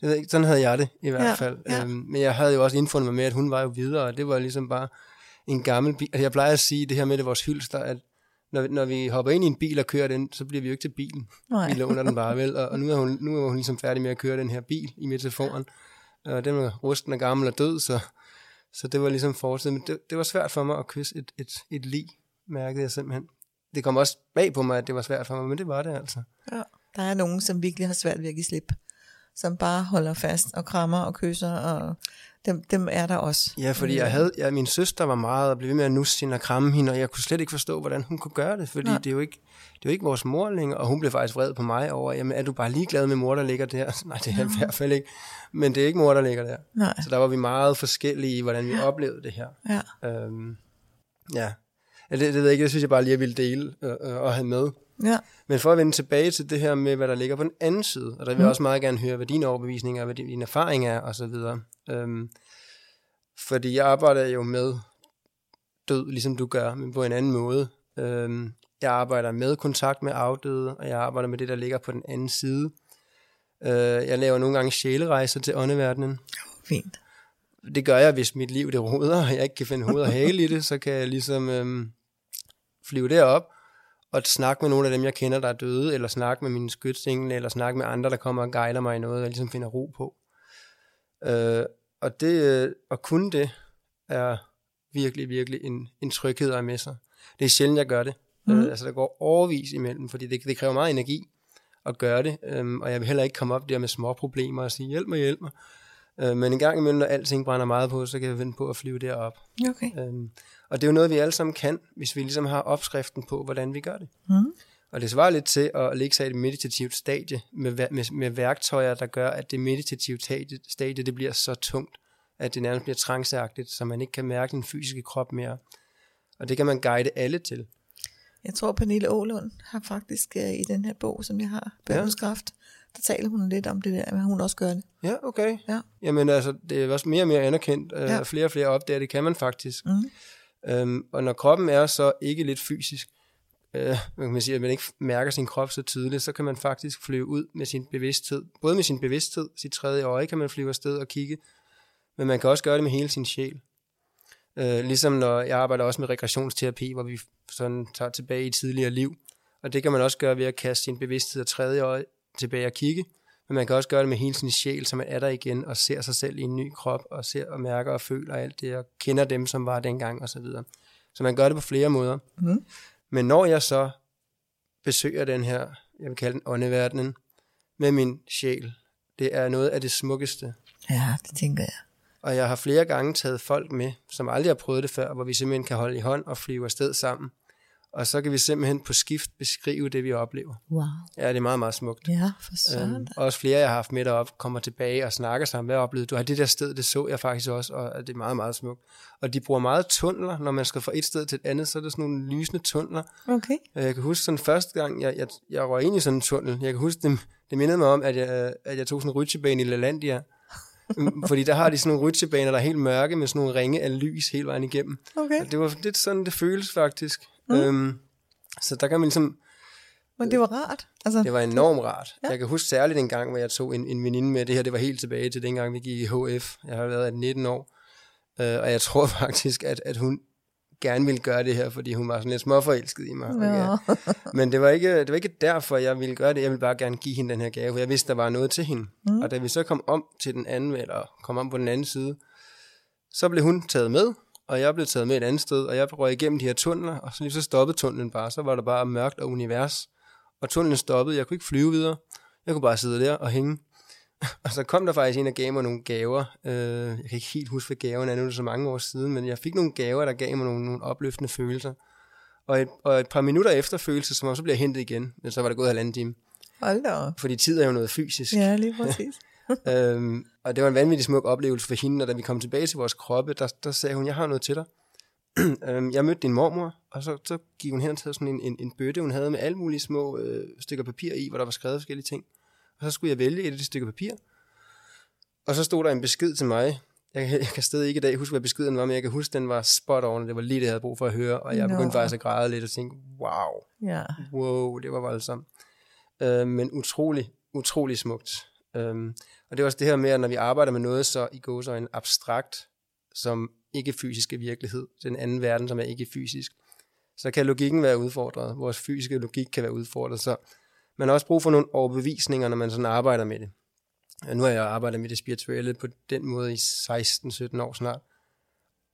A: det ved ikke, sådan havde jeg det i hvert ja, fald. Ja. Øhm, men jeg havde jo også indfundet mig med, at hun var jo videre, og det var ligesom bare en gammel bil. Altså, jeg plejer at sige det her med det vores hylster, at når, når vi hopper ind i en bil og kører den, så bliver vi jo ikke til bilen. Nej. Vi låner den bare vel, og, og nu, er hun, nu er hun ligesom færdig med at køre den her bil i metaforen. Og den var rusten og gammel og død, så, så det var ligesom forsiden. Men det, det var svært for mig at kysse et, et, et lig, mærkede jeg simpelthen. Det kom også bag på mig, at det var svært for mig, men det var det altså.
B: Ja, der er nogen, som virkelig har svært ved at give slip som bare holder fast og krammer og kysser, og dem, dem er der også.
A: Ja, fordi jeg havde, ja, min søster var meget og blev ved med at nusse hende og kramme hende, og jeg kunne slet ikke forstå, hvordan hun kunne gøre det, fordi det er jo ikke, det er jo ikke vores mor længere, og hun blev faktisk vred på mig over, jamen er du bare ligeglad med mor, der ligger der? Nej, det er jeg i hvert fald ikke, men det er ikke mor, der ligger der.
B: Nej.
A: Så der var vi meget forskellige i, hvordan vi oplevede det her.
B: Ja.
A: Øhm, ja. Det, det ved jeg ikke, det synes jeg bare lige, jeg ville dele øh, øh, og have med.
B: Ja.
A: Men for at vende tilbage til det her med, hvad der ligger på den anden side, og der vil jeg mm. også meget gerne høre, hvad dine overbevisninger er, hvad din erfaring er, og så videre. Øhm, fordi jeg arbejder jo med død, ligesom du gør, men på en anden måde. Øhm, jeg arbejder med kontakt med afdøde, og jeg arbejder med det, der ligger på den anden side. Øh, jeg laver nogle gange sjælerejser til åndeverdenen.
B: Fint.
A: Det gør jeg, hvis mit liv det roder, og jeg ikke kan finde hoved og hale i det, så kan jeg ligesom øhm, flyve derop, og snakke med nogle af dem, jeg kender, der er døde, eller snakke med mine skytsengle, eller snakke med andre, der kommer og guider mig i noget, og ligesom finder ro på. Øh, og det, øh, at kunne det, er virkelig, virkelig en, en tryghed at med sig. Det er sjældent, jeg gør det. Mm. Øh, altså, der går overvis imellem, fordi det, det kræver meget energi at gøre det, øh, og jeg vil heller ikke komme op der med små problemer og sige, hjælp mig, hjælp mig. Øh, men en gang imellem, når alting brænder meget på, så kan jeg vente på at flyve derop.
B: Okay.
A: Øhm, og det er jo noget, vi alle sammen kan, hvis vi ligesom har opskriften på, hvordan vi gør det.
B: Mm.
A: Og det svarer lidt til at lægge sig i et meditativt stadie med, med, med værktøjer, der gør, at det meditative stadie, det bliver så tungt, at det nærmest bliver tranceagtigt, så man ikke kan mærke den fysiske krop mere. Og det kan man guide alle til.
B: Jeg tror, Pernille Ålund har faktisk uh, i den her bog, som jeg har, Bøndens ja. Der taler hun lidt om det der, at hun også gør det.
A: Ja, okay.
B: Ja.
A: Jamen altså, det er også mere og mere anerkendt, uh, ja. flere og flere opdager, det kan man faktisk.
B: Mm.
A: Øhm, og når kroppen er så ikke lidt fysisk, øh, man kan sige, at man ikke mærker sin krop så tydeligt, så kan man faktisk flyve ud med sin bevidsthed. Både med sin bevidsthed, sit tredje øje, kan man flyve afsted og kigge, men man kan også gøre det med hele sin sjæl. Øh, ligesom når jeg arbejder også med regressionsterapi, hvor vi sådan tager tilbage i tidligere liv. Og det kan man også gøre ved at kaste sin bevidsthed og tredje øje tilbage og kigge. Men man kan også gøre det med hele sin sjæl, så man er der igen og ser sig selv i en ny krop, og ser og mærker og føler alt det, og kender dem, som var dengang og så videre. Så man gør det på flere måder.
B: Mm.
A: Men når jeg så besøger den her, jeg vil kalde den åndeverdenen, med min sjæl, det er noget af det smukkeste.
B: Ja, det tænker jeg.
A: Og jeg har flere gange taget folk med, som aldrig har prøvet det før, hvor vi simpelthen kan holde i hånd og flyve afsted sammen. Og så kan vi simpelthen på skift beskrive det, vi oplever.
B: Wow.
A: Ja, det er meget, meget smukt.
B: Ja, for søren.
A: Øhm, også flere, jeg har haft med derop, kommer tilbage og snakker sammen. Hvad oplevede du? Har det der sted, det så jeg faktisk også, og det er meget, meget smukt. Og de bruger meget tunneler, når man skal fra et sted til et andet, så er der sådan nogle lysende tunneler.
B: Okay.
A: Øh, Jeg kan huske sådan første gang, jeg, jeg, jeg røg ind i sådan en tunnel. Jeg kan huske, det, det mindede mig om, at jeg, at jeg tog sådan en rytsjebane i LaLandia. Mm, Fordi der har de sådan nogle rytsjebaner, der er helt mørke, med sådan nogle ringe af lys hele vejen igennem.
B: Okay.
A: Og det var lidt sådan, det føles faktisk. Mm. Øhm, så der kan man ligesom,
B: Men det var rart. Altså,
A: det var enormt rart.
B: Ja.
A: Jeg kan huske særligt en gang, hvor jeg tog en, en veninde med. Det her, det var helt tilbage til dengang, vi gik i HF. Jeg har været 19 år. Øh, og jeg tror faktisk, at, at hun gerne ville gøre det her, fordi hun var sådan lidt småforelsket i mig.
B: Ja.
A: Men det var, ikke, det var ikke derfor, jeg ville gøre det. Jeg ville bare gerne give hende den her gave, for jeg vidste, der var noget til hende. Mm. Og da vi så kom om til den anden, eller kom om på den anden side, så blev hun taget med, og jeg blev taget med et andet sted, og jeg røg igennem de her tunneler, og så lige så stoppede tunnelen bare. Så var der bare mørkt og univers, og tunnelen stoppede. Jeg kunne ikke flyve videre. Jeg kunne bare sidde der og hænge. Og så kom der faktisk en, der gav mig nogle gaver. Øh, jeg kan ikke helt huske, hvad gaven er, nu er det så mange år siden, men jeg fik nogle gaver, der gav mig nogle, nogle opløftende følelser. Og et, og et par minutter efter følelse, som så blev jeg hentet igen, men så var det gået halvanden time.
B: Hold da op.
A: Fordi tid er jo noget fysisk.
B: Ja, lige præcis.
A: øhm, og det var en vanvittig smuk oplevelse for hende, og da vi kom tilbage til vores kroppe, der, der sagde hun, jeg har noget til dig. øhm, jeg mødte din mormor, og så, så gik hun hen og taget sådan en, en, en bøtte, hun havde med alle mulige små øh, stykker papir i, hvor der var skrevet forskellige ting. Og så skulle jeg vælge et af de stykker papir. Og så stod der en besked til mig. Jeg, kan- jeg kan stadig ikke i dag huske, hvad beskeden var, men jeg kan huske, den var spot on, det var lige det, jeg havde brug for at høre. Og jeg
B: Nå.
A: begyndte faktisk at græde lidt og tænke, wow,
B: Ja.
A: wow, det var voldsomt. Øh, men utrolig, utrolig smukt. Øhm, og det er også det her med, at når vi arbejder med noget så i går så en abstrakt, som ikke fysiske virkelighed, den anden verden, som er ikke fysisk, så kan logikken være udfordret. Vores fysiske logik kan være udfordret. Så man har også brug for nogle overbevisninger, når man sådan arbejder med det. Ja, nu har jeg arbejdet med det spirituelle på den måde i 16-17 år snart.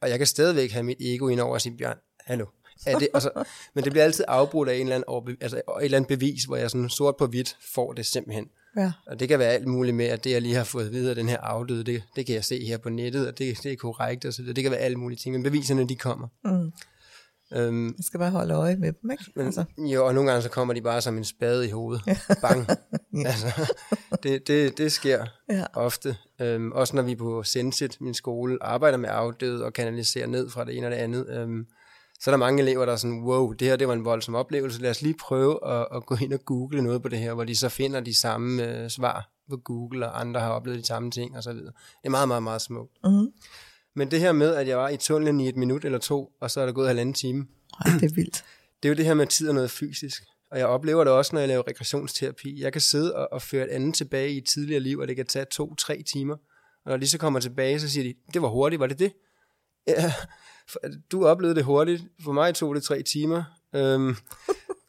A: Og jeg kan stadigvæk have mit ego ind over og sige, Bjørn, hallo. Er det, altså, men det bliver altid afbrudt af en eller anden, altså, et eller andet bevis, hvor jeg sådan sort på hvidt får det simpelthen.
B: Ja.
A: Og det kan være alt muligt med, at det jeg lige har fået videre, den her afdøde, det, det kan jeg se her på nettet, og det, det er korrekt og så videre. Det kan være alle mulige ting, men beviserne de kommer.
B: Mm.
A: Øhm,
B: Man skal bare holde øje med dem, ikke?
A: men,
B: Altså,
A: jo, og nogle gange så kommer de bare som en spade i hovedet. Bang. altså, det, det, det sker
B: Ja.
A: ofte. Øhm, også når vi på Sensit, min skole, arbejder med afdøde og kanaliserer ned fra det ene og det andet. Øhm, så er der mange elever, der er sådan, wow, det her det var en voldsom oplevelse. Lad os lige prøve at, at gå ind og google noget på det her, hvor de så finder de samme øh, svar på Google, og andre har oplevet de samme ting og så videre. Det er meget, meget, meget smukt.
B: mm.
A: Men det her med, at jeg var i tunnelen i et minut eller to, og så er der gået halvanden time,
B: Ej, det er vildt.
A: det er jo det her med, at tid er noget fysisk. Og jeg oplever det også, når jeg laver regressionsterapi. Jeg kan sidde og, og føre et andet tilbage i et tidligere liv, og det kan tage to-tre timer. Og når de så kommer tilbage, så siger de, det var hurtigt, var det det? Ja, du oplevede det hurtigt. For mig tog det tre timer. Øhm,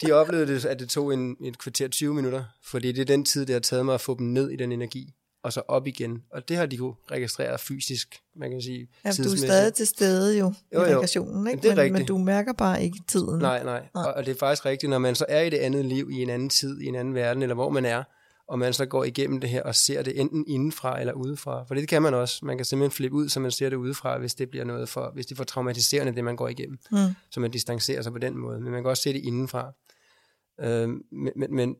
A: de oplevede det, at det tog en, et kvarter 20 minutter, fordi det er den tid, det har taget mig at få dem ned i den energi, og så op igen. Og det har de kunne registrere fysisk, man kan sige.
B: Ja, du er stadig til stede jo,
A: Jo,
B: i
A: jo.
B: regressionen, ikke?
A: Men det er
B: men, men du mærker bare ikke tiden.
A: Nej, nej. Og, og det er faktisk rigtigt, når man så er i det andet liv, i en anden tid, i en anden verden, eller hvor man er, og man så går igennem det her og ser det enten indenfra eller udefra. For det kan man også. Man kan simpelthen flippe ud, så man ser det udefra, hvis det bliver noget for, hvis det er for traumatiserende, det man går igennem.
B: Mm.
A: Så man distancerer sig på den måde. Men man kan også se det indenfra. Øhm, men, men, men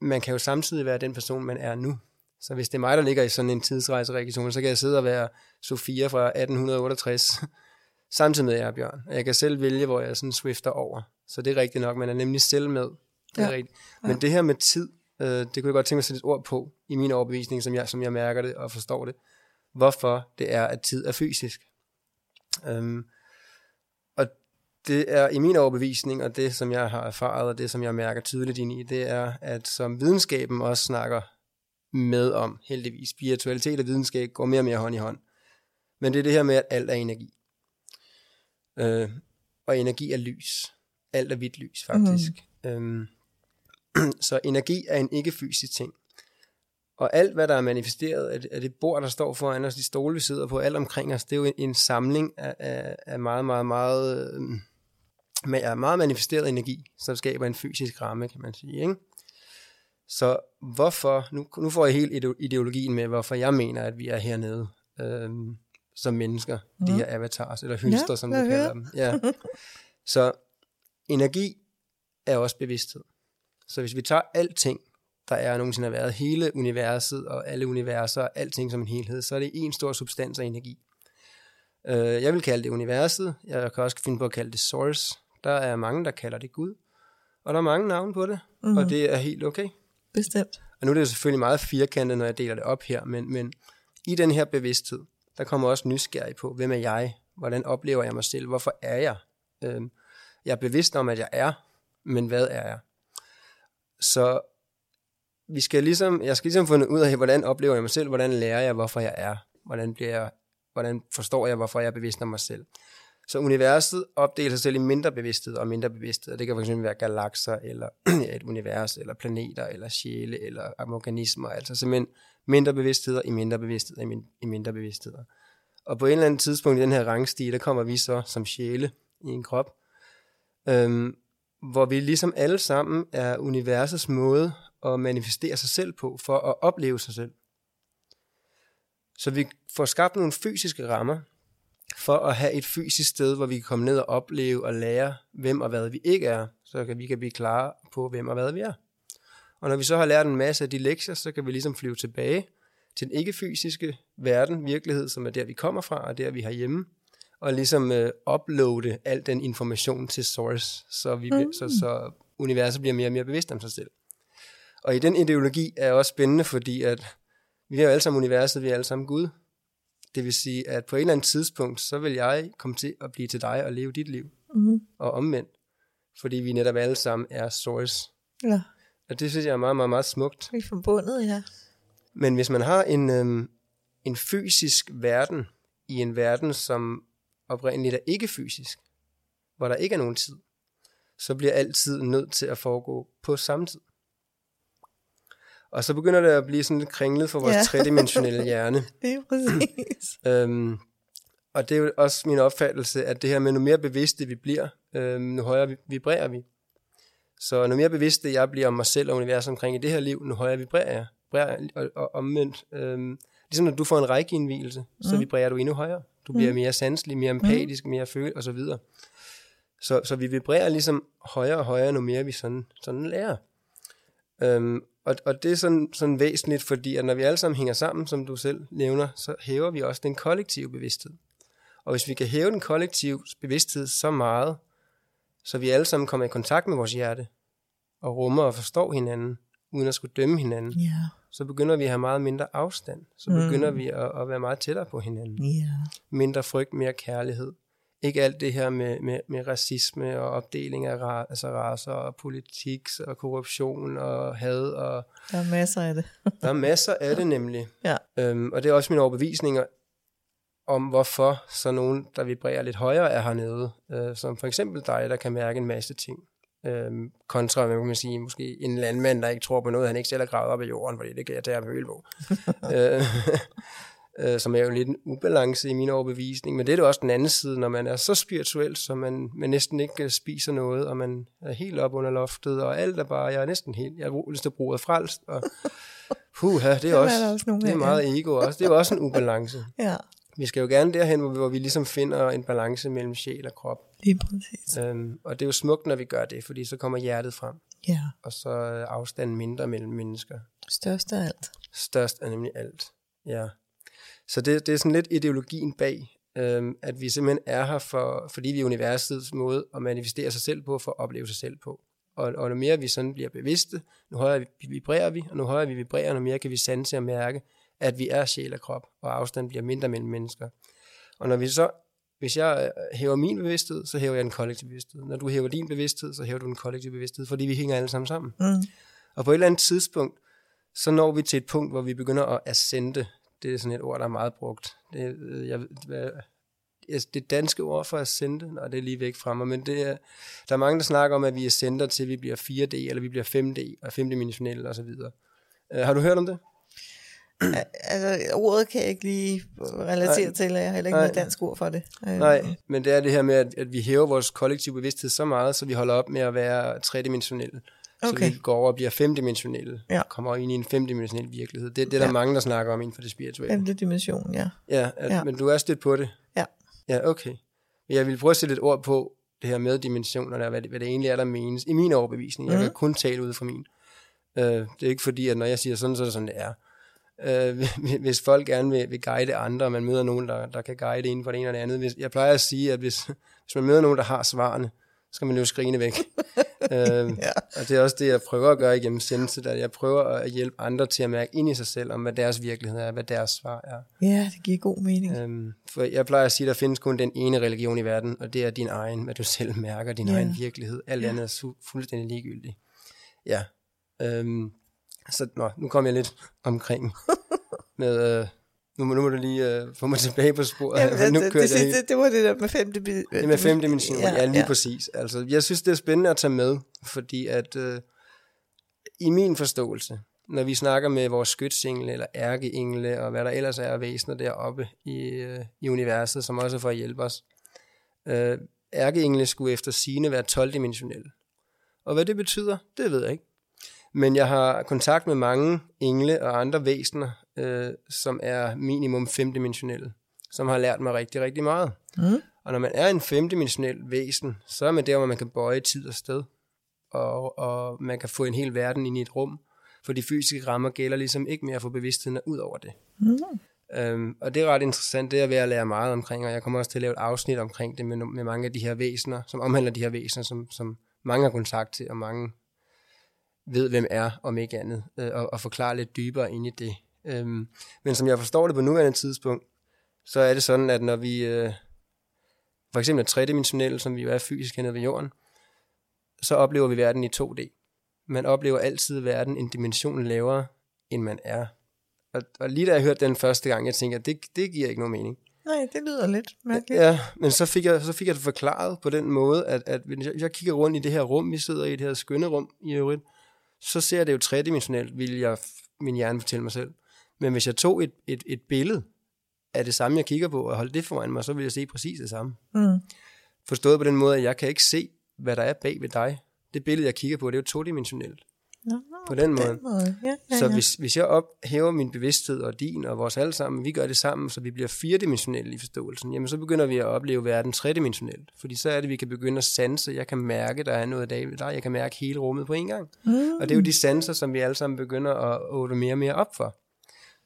A: man kan jo samtidig være den person, man er nu. Så hvis det er mig, der ligger i sådan en tidsrejseregion, så kan jeg sidde og være Sofia fra 1868, samtidig med jeg er Bjørn. Og jeg kan selv vælge, hvor jeg sådan swifter over. Så det er rigtigt nok, man er nemlig selv med. Det er
B: Ja.
A: rigtigt. Men det her med tid, øh, det kunne jeg godt tænke mig at sætte et ord på i min overbevisning, som jeg, som jeg mærker det og forstår det. Hvorfor det er, at tid er fysisk. Øhm, og det er i min overbevisning, og det som jeg har erfaret, og det som jeg mærker tydeligt ind i, det er, at som videnskaben også snakker med om, heldigvis, spiritualitet og videnskab går mere og mere hånd i hånd. Men det er det her med, at alt er energi. Øh, og energi er lys. Alt er hvidt lys, faktisk. Mm. Øhm, så energi er en ikke-fysisk ting. Og alt, hvad der er manifesteret af det, af det bord, der står foran os, de stole, vi sidder på, alt omkring os, det er jo en, en samling af, af, af meget, meget, meget, øh, med, af meget manifesteret energi, som skaber en fysisk ramme, kan man sige. Ikke? Så hvorfor, nu, nu får jeg helt ideologien med, hvorfor jeg mener, at vi er hernede øh, som mennesker, mm. de her avatars, eller hylster, ja, som du kalder dem. Ja. Så energi er også bevidsthed. Så hvis vi tager alting, der er nogensinde har været, hele universet og alle universer og alting som en helhed, så er det en stor substans af energi. Uh, jeg vil kalde det universet. Jeg kan også finde på at kalde det source. Der er mange, der kalder det Gud. Og der er mange navne på det, mm-hmm. og mhm. det er helt okay.
B: Bestemt.
A: Og nu er det jo selvfølgelig meget firkantet, når jeg deler det op her, men, men i den her bevidsthed, der kommer også nysgerrig på, hvem er jeg? Hvordan oplever jeg mig selv? Hvorfor er jeg? Uh, jeg er bevidst om, at jeg er, men hvad er jeg? Så vi skal ligesom, jeg skal ligesom finde ud af, hvordan oplever jeg mig selv, hvordan lærer jeg, hvorfor jeg er, hvordan, bliver jeg, hvordan forstår jeg, hvorfor jeg er bevidst om mig selv. Så universet opdeler sig selv i mindre bevidsthed og mindre bevidsthed, og det kan fx være galakser, eller et univers, eller planeter, eller sjæle, eller organismer, altså simpelthen mindre bevidstheder i mindre bevidstheder i, min, i mindre bevidstheder. Og på en eller anden tidspunkt i den her rangstige, der kommer vi så som sjæle i en krop, øhm, hvor vi ligesom alle sammen er universets måde at manifestere sig selv på, for at opleve sig selv. Så vi får skabt nogle fysiske rammer, for at have et fysisk sted, hvor vi kan komme ned og opleve og lære, hvem og hvad vi ikke er, så kan vi kan blive klare på, hvem og hvad vi er. Og når vi så har lært en masse af de lektier, så kan vi ligesom flyve tilbage til den ikke-fysiske verden, virkelighed, som er der, vi kommer fra, og der, vi har hjemme, og ligesom øh, uploade al den information til source, så, vi, mm. så, så universet bliver mere og mere bevidst om sig selv. Og i den ideologi er også spændende, fordi at vi er jo alle sammen universet, vi er alle sammen Gud. Det vil sige, at på et eller andet tidspunkt, så vil jeg komme til at blive til dig og leve dit liv. Mm. Og omvendt. Fordi vi netop alle sammen er source. Ja. Og det synes jeg er meget, meget, meget smukt.
B: Vi er forbundet, ja.
A: Men hvis man har en, øhm, en fysisk verden, i en verden, som oprindeligt er ikke fysisk, hvor der ikke er nogen tid, så bliver altid nødt til at foregå på samme tid. Og så begynder det at blive sådan lidt kringlet for vores ja. tredimensionelle hjerne.
B: det er præcis.
A: øhm, og det er jo også min opfattelse, at det her med, nu mere bevidste vi bliver, øhm, nu højere vibrerer vi. Så nu mere bevidste jeg bliver om mig selv og universet omkring i det her liv, nu højere vibrerer jeg. Vibrerer, og, og omvendt. Øhm, ligesom når du får en rækkeindvielse, mm. så vibrerer du endnu højere. Du bliver mm. mere sanselig, mere empatisk, mm. mere føl og så videre. Så, så vi vibrerer ligesom højere og højere, nu mere vi sådan, sådan lærer. Øhm, og, og det er sådan, sådan væsentligt, fordi at når vi alle sammen hænger sammen, som du selv nævner, så hæver vi også den kollektive bevidsthed. Og hvis vi kan hæve den kollektive bevidsthed så meget, så vi alle sammen kommer i kontakt med vores hjerte, og rummer og forstår hinanden, uden at skulle dømme hinanden, yeah. Så begynder vi at have meget mindre afstand. Så begynder mm. vi at, at være meget tættere på hinanden. Yeah. Mindre frygt, mere kærlighed ikke alt det her med, med, med racisme og opdeling af ra, altså raser og politik og korruption og had. Og,
B: der er masser af det.
A: der er masser af det nemlig. Ja. Øhm, og det er også mine overbevisninger om, hvorfor så nogen, der vibrerer lidt højere, er hernede. Øh, som for eksempel dig, der kan mærke en masse ting. Øhm, kontra, hvad kan man sige, måske en landmand, der ikke tror på noget, han ikke selv har gravet op af jorden, fordi det kan jeg tage på. øh, øh, som er jo lidt en ubalance i min overbevisning. Men det er det også den anden side, når man er så spirituel, så man, man næsten ikke øh, spiser noget, og man er helt op under loftet, og alt er bare, jeg er næsten helt, jeg er lyst til bruget frelst, og puha, det er, også, er også det er meget ego også. Det er jo også en ubalance. ja. Vi skal jo gerne derhen, hvor vi, hvor vi ligesom finder en balance mellem sjæl og krop.
B: Lige præcis.
A: Øhm, og det er jo smukt, når vi gør det, fordi så kommer hjertet frem. Ja. Og så er afstanden mindre mellem mennesker.
B: Størst af alt.
A: Størst er nemlig alt, ja. Så det, det er sådan lidt ideologien bag, øhm, at vi simpelthen er her, for, fordi vi er universets måde at manifestere sig selv på, for at opleve sig selv på. Og, og når mere vi sådan bliver bevidste, nu højere vi vibrerer vi, og nu højere vi vibrerer, nu mere kan vi sanse og mærke, at vi er sjæl og krop, og afstanden bliver mindre mellem mennesker. Og når vi så, hvis jeg øh, hæver min bevidsthed, så hæver jeg en kollektiv bevidsthed. Når du hæver din bevidsthed, så hæver du en kollektiv bevidsthed, fordi vi hænger alle sammen sammen. Mm. Og på et eller andet tidspunkt, så når vi til et punkt, hvor vi begynder at ascende det er sådan et ord, der er meget brugt. Det, jeg, altså, det danske ord for ascende, og det er lige væk fra mig, men det er, der er mange, der snakker om, at vi ascender til, vi bliver 4D, eller vi bliver 5D, og 5-dimensionelle osv. Uh, har du hørt om det?
B: Altså, ordet kan jeg ikke lige relatere Nej. til, og jeg har heller ikke noget dansk ord for det.
A: Nej, men det er det her med, at, at vi hæver vores kollektive bevidsthed så meget, så vi holder op med at være tredimensionelle. Okay. Så vi går over og bliver femdimensionelle, ja. kommer ind i en femdimensionel virkelighed. Det, det er der ja. mange, der snakker om inden for det spirituelle.
B: Femte dimension, ja.
A: Ja, at, ja, men du er stødt på det.
B: Ja.
A: Ja, okay. Jeg vil prøve at sætte et ord på det her med dimensioner, og hvad det, hvad det egentlig er, der menes. I min overbevisning, mm. jeg kan mhm. kun tale ud fra min. Uh, det er ikke fordi, at når jeg siger sådan, så er det sådan, det er. Uh, hvis folk gerne vil, vil guide andre, og man møder nogen, der, der kan guide inden for det ene eller det andet. Hvis, jeg plejer at sige, at hvis, hvis man møder nogen, der har svarene, så skal man jo skrine væk. øhm, ja. Og det er også det, jeg prøver at gøre igennem sendelse, at jeg prøver at hjælpe andre til at mærke ind i sig selv, om hvad deres virkelighed er, hvad deres svar er.
B: Ja, det giver god mening. Øhm,
A: for jeg plejer at sige, at der findes kun den ene religion i verden, og det er din egen, hvad du selv mærker, din ja. egen virkelighed. Alt ja. andet er fu- fuldstændig ligegyldigt. Ja. Øhm, så nå, nu kommer jeg lidt omkring med... Øh, nu, nu må du lige uh, få mig tilbage på sporet.
B: Jamen, nu det, det, det, det, det var det der med femte
A: Det med femte dimension, ja, ja, lige ja. præcis. Altså, jeg synes, det er spændende at tage med, fordi at uh, i min forståelse, når vi snakker med vores skytsengle eller ærkeengle, og hvad der ellers er væsener deroppe i, uh, i universet, som også er for at hjælpe os, uh, ærkeengle skulle efter sine være 12-dimensionelle. Og hvad det betyder, det ved jeg ikke. Men jeg har kontakt med mange engle og andre væsener, øh, som er minimum femdimensionelle, som har lært mig rigtig, rigtig meget. Mm. Og når man er en femdimensionel væsen, så er man der, hvor man kan bøje tid og sted, og, og man kan få en hel verden ind i et rum, for de fysiske rammer gælder ligesom ikke mere for bevidstheden ud over det. Mm. Øhm, og det er ret interessant, det er ved at lære meget omkring, og jeg kommer også til at lave et afsnit omkring det med, med mange af de her væsener, som omhandler de her væsener, som, som mange har kontakt til, og mange ved, hvem er, om ikke andet, øh, og, og forklare lidt dybere ind i det. Øhm, men som jeg forstår det på nuværende tidspunkt, så er det sådan, at når vi øh, for eksempel er tredimensionelle, som vi jo er fysisk hernede ved jorden, så oplever vi verden i 2D. Man oplever altid verden en dimension lavere, end man er. Og, og lige da jeg hørte den første gang, jeg tænkte, at det, det giver ikke nogen mening.
B: Nej, det lyder lidt mærkeligt.
A: Ja, men så fik jeg, så fik jeg det forklaret på den måde, at, at hvis jeg kigger rundt i det her rum, vi sidder i, det her skønne rum i øvrigt, så ser det jo tredimensionelt, vil jeg min hjerne fortælle mig selv. Men hvis jeg tog et, et, et billede af det samme, jeg kigger på, og holdt det foran mig, så vil jeg se præcis det samme. Mm. Forstået på den måde, at jeg kan ikke se, hvad der er bag ved dig. Det billede, jeg kigger på, det er jo todimensionelt. På den måde. Den måde. Ja, ja, så hvis, hvis jeg ophæver min bevidsthed og din og vores alle sammen, vi gør det sammen, så vi bliver firedimensionelle i forståelsen, jamen så begynder vi at opleve verden tredimensionelt. Fordi så er det, vi kan begynde at sanse. Jeg kan mærke, der er noget af dig. Jeg kan mærke hele rummet på en gang. Mm. Og det er jo de sanser, som vi alle sammen begynder at åbne mere og mere op for.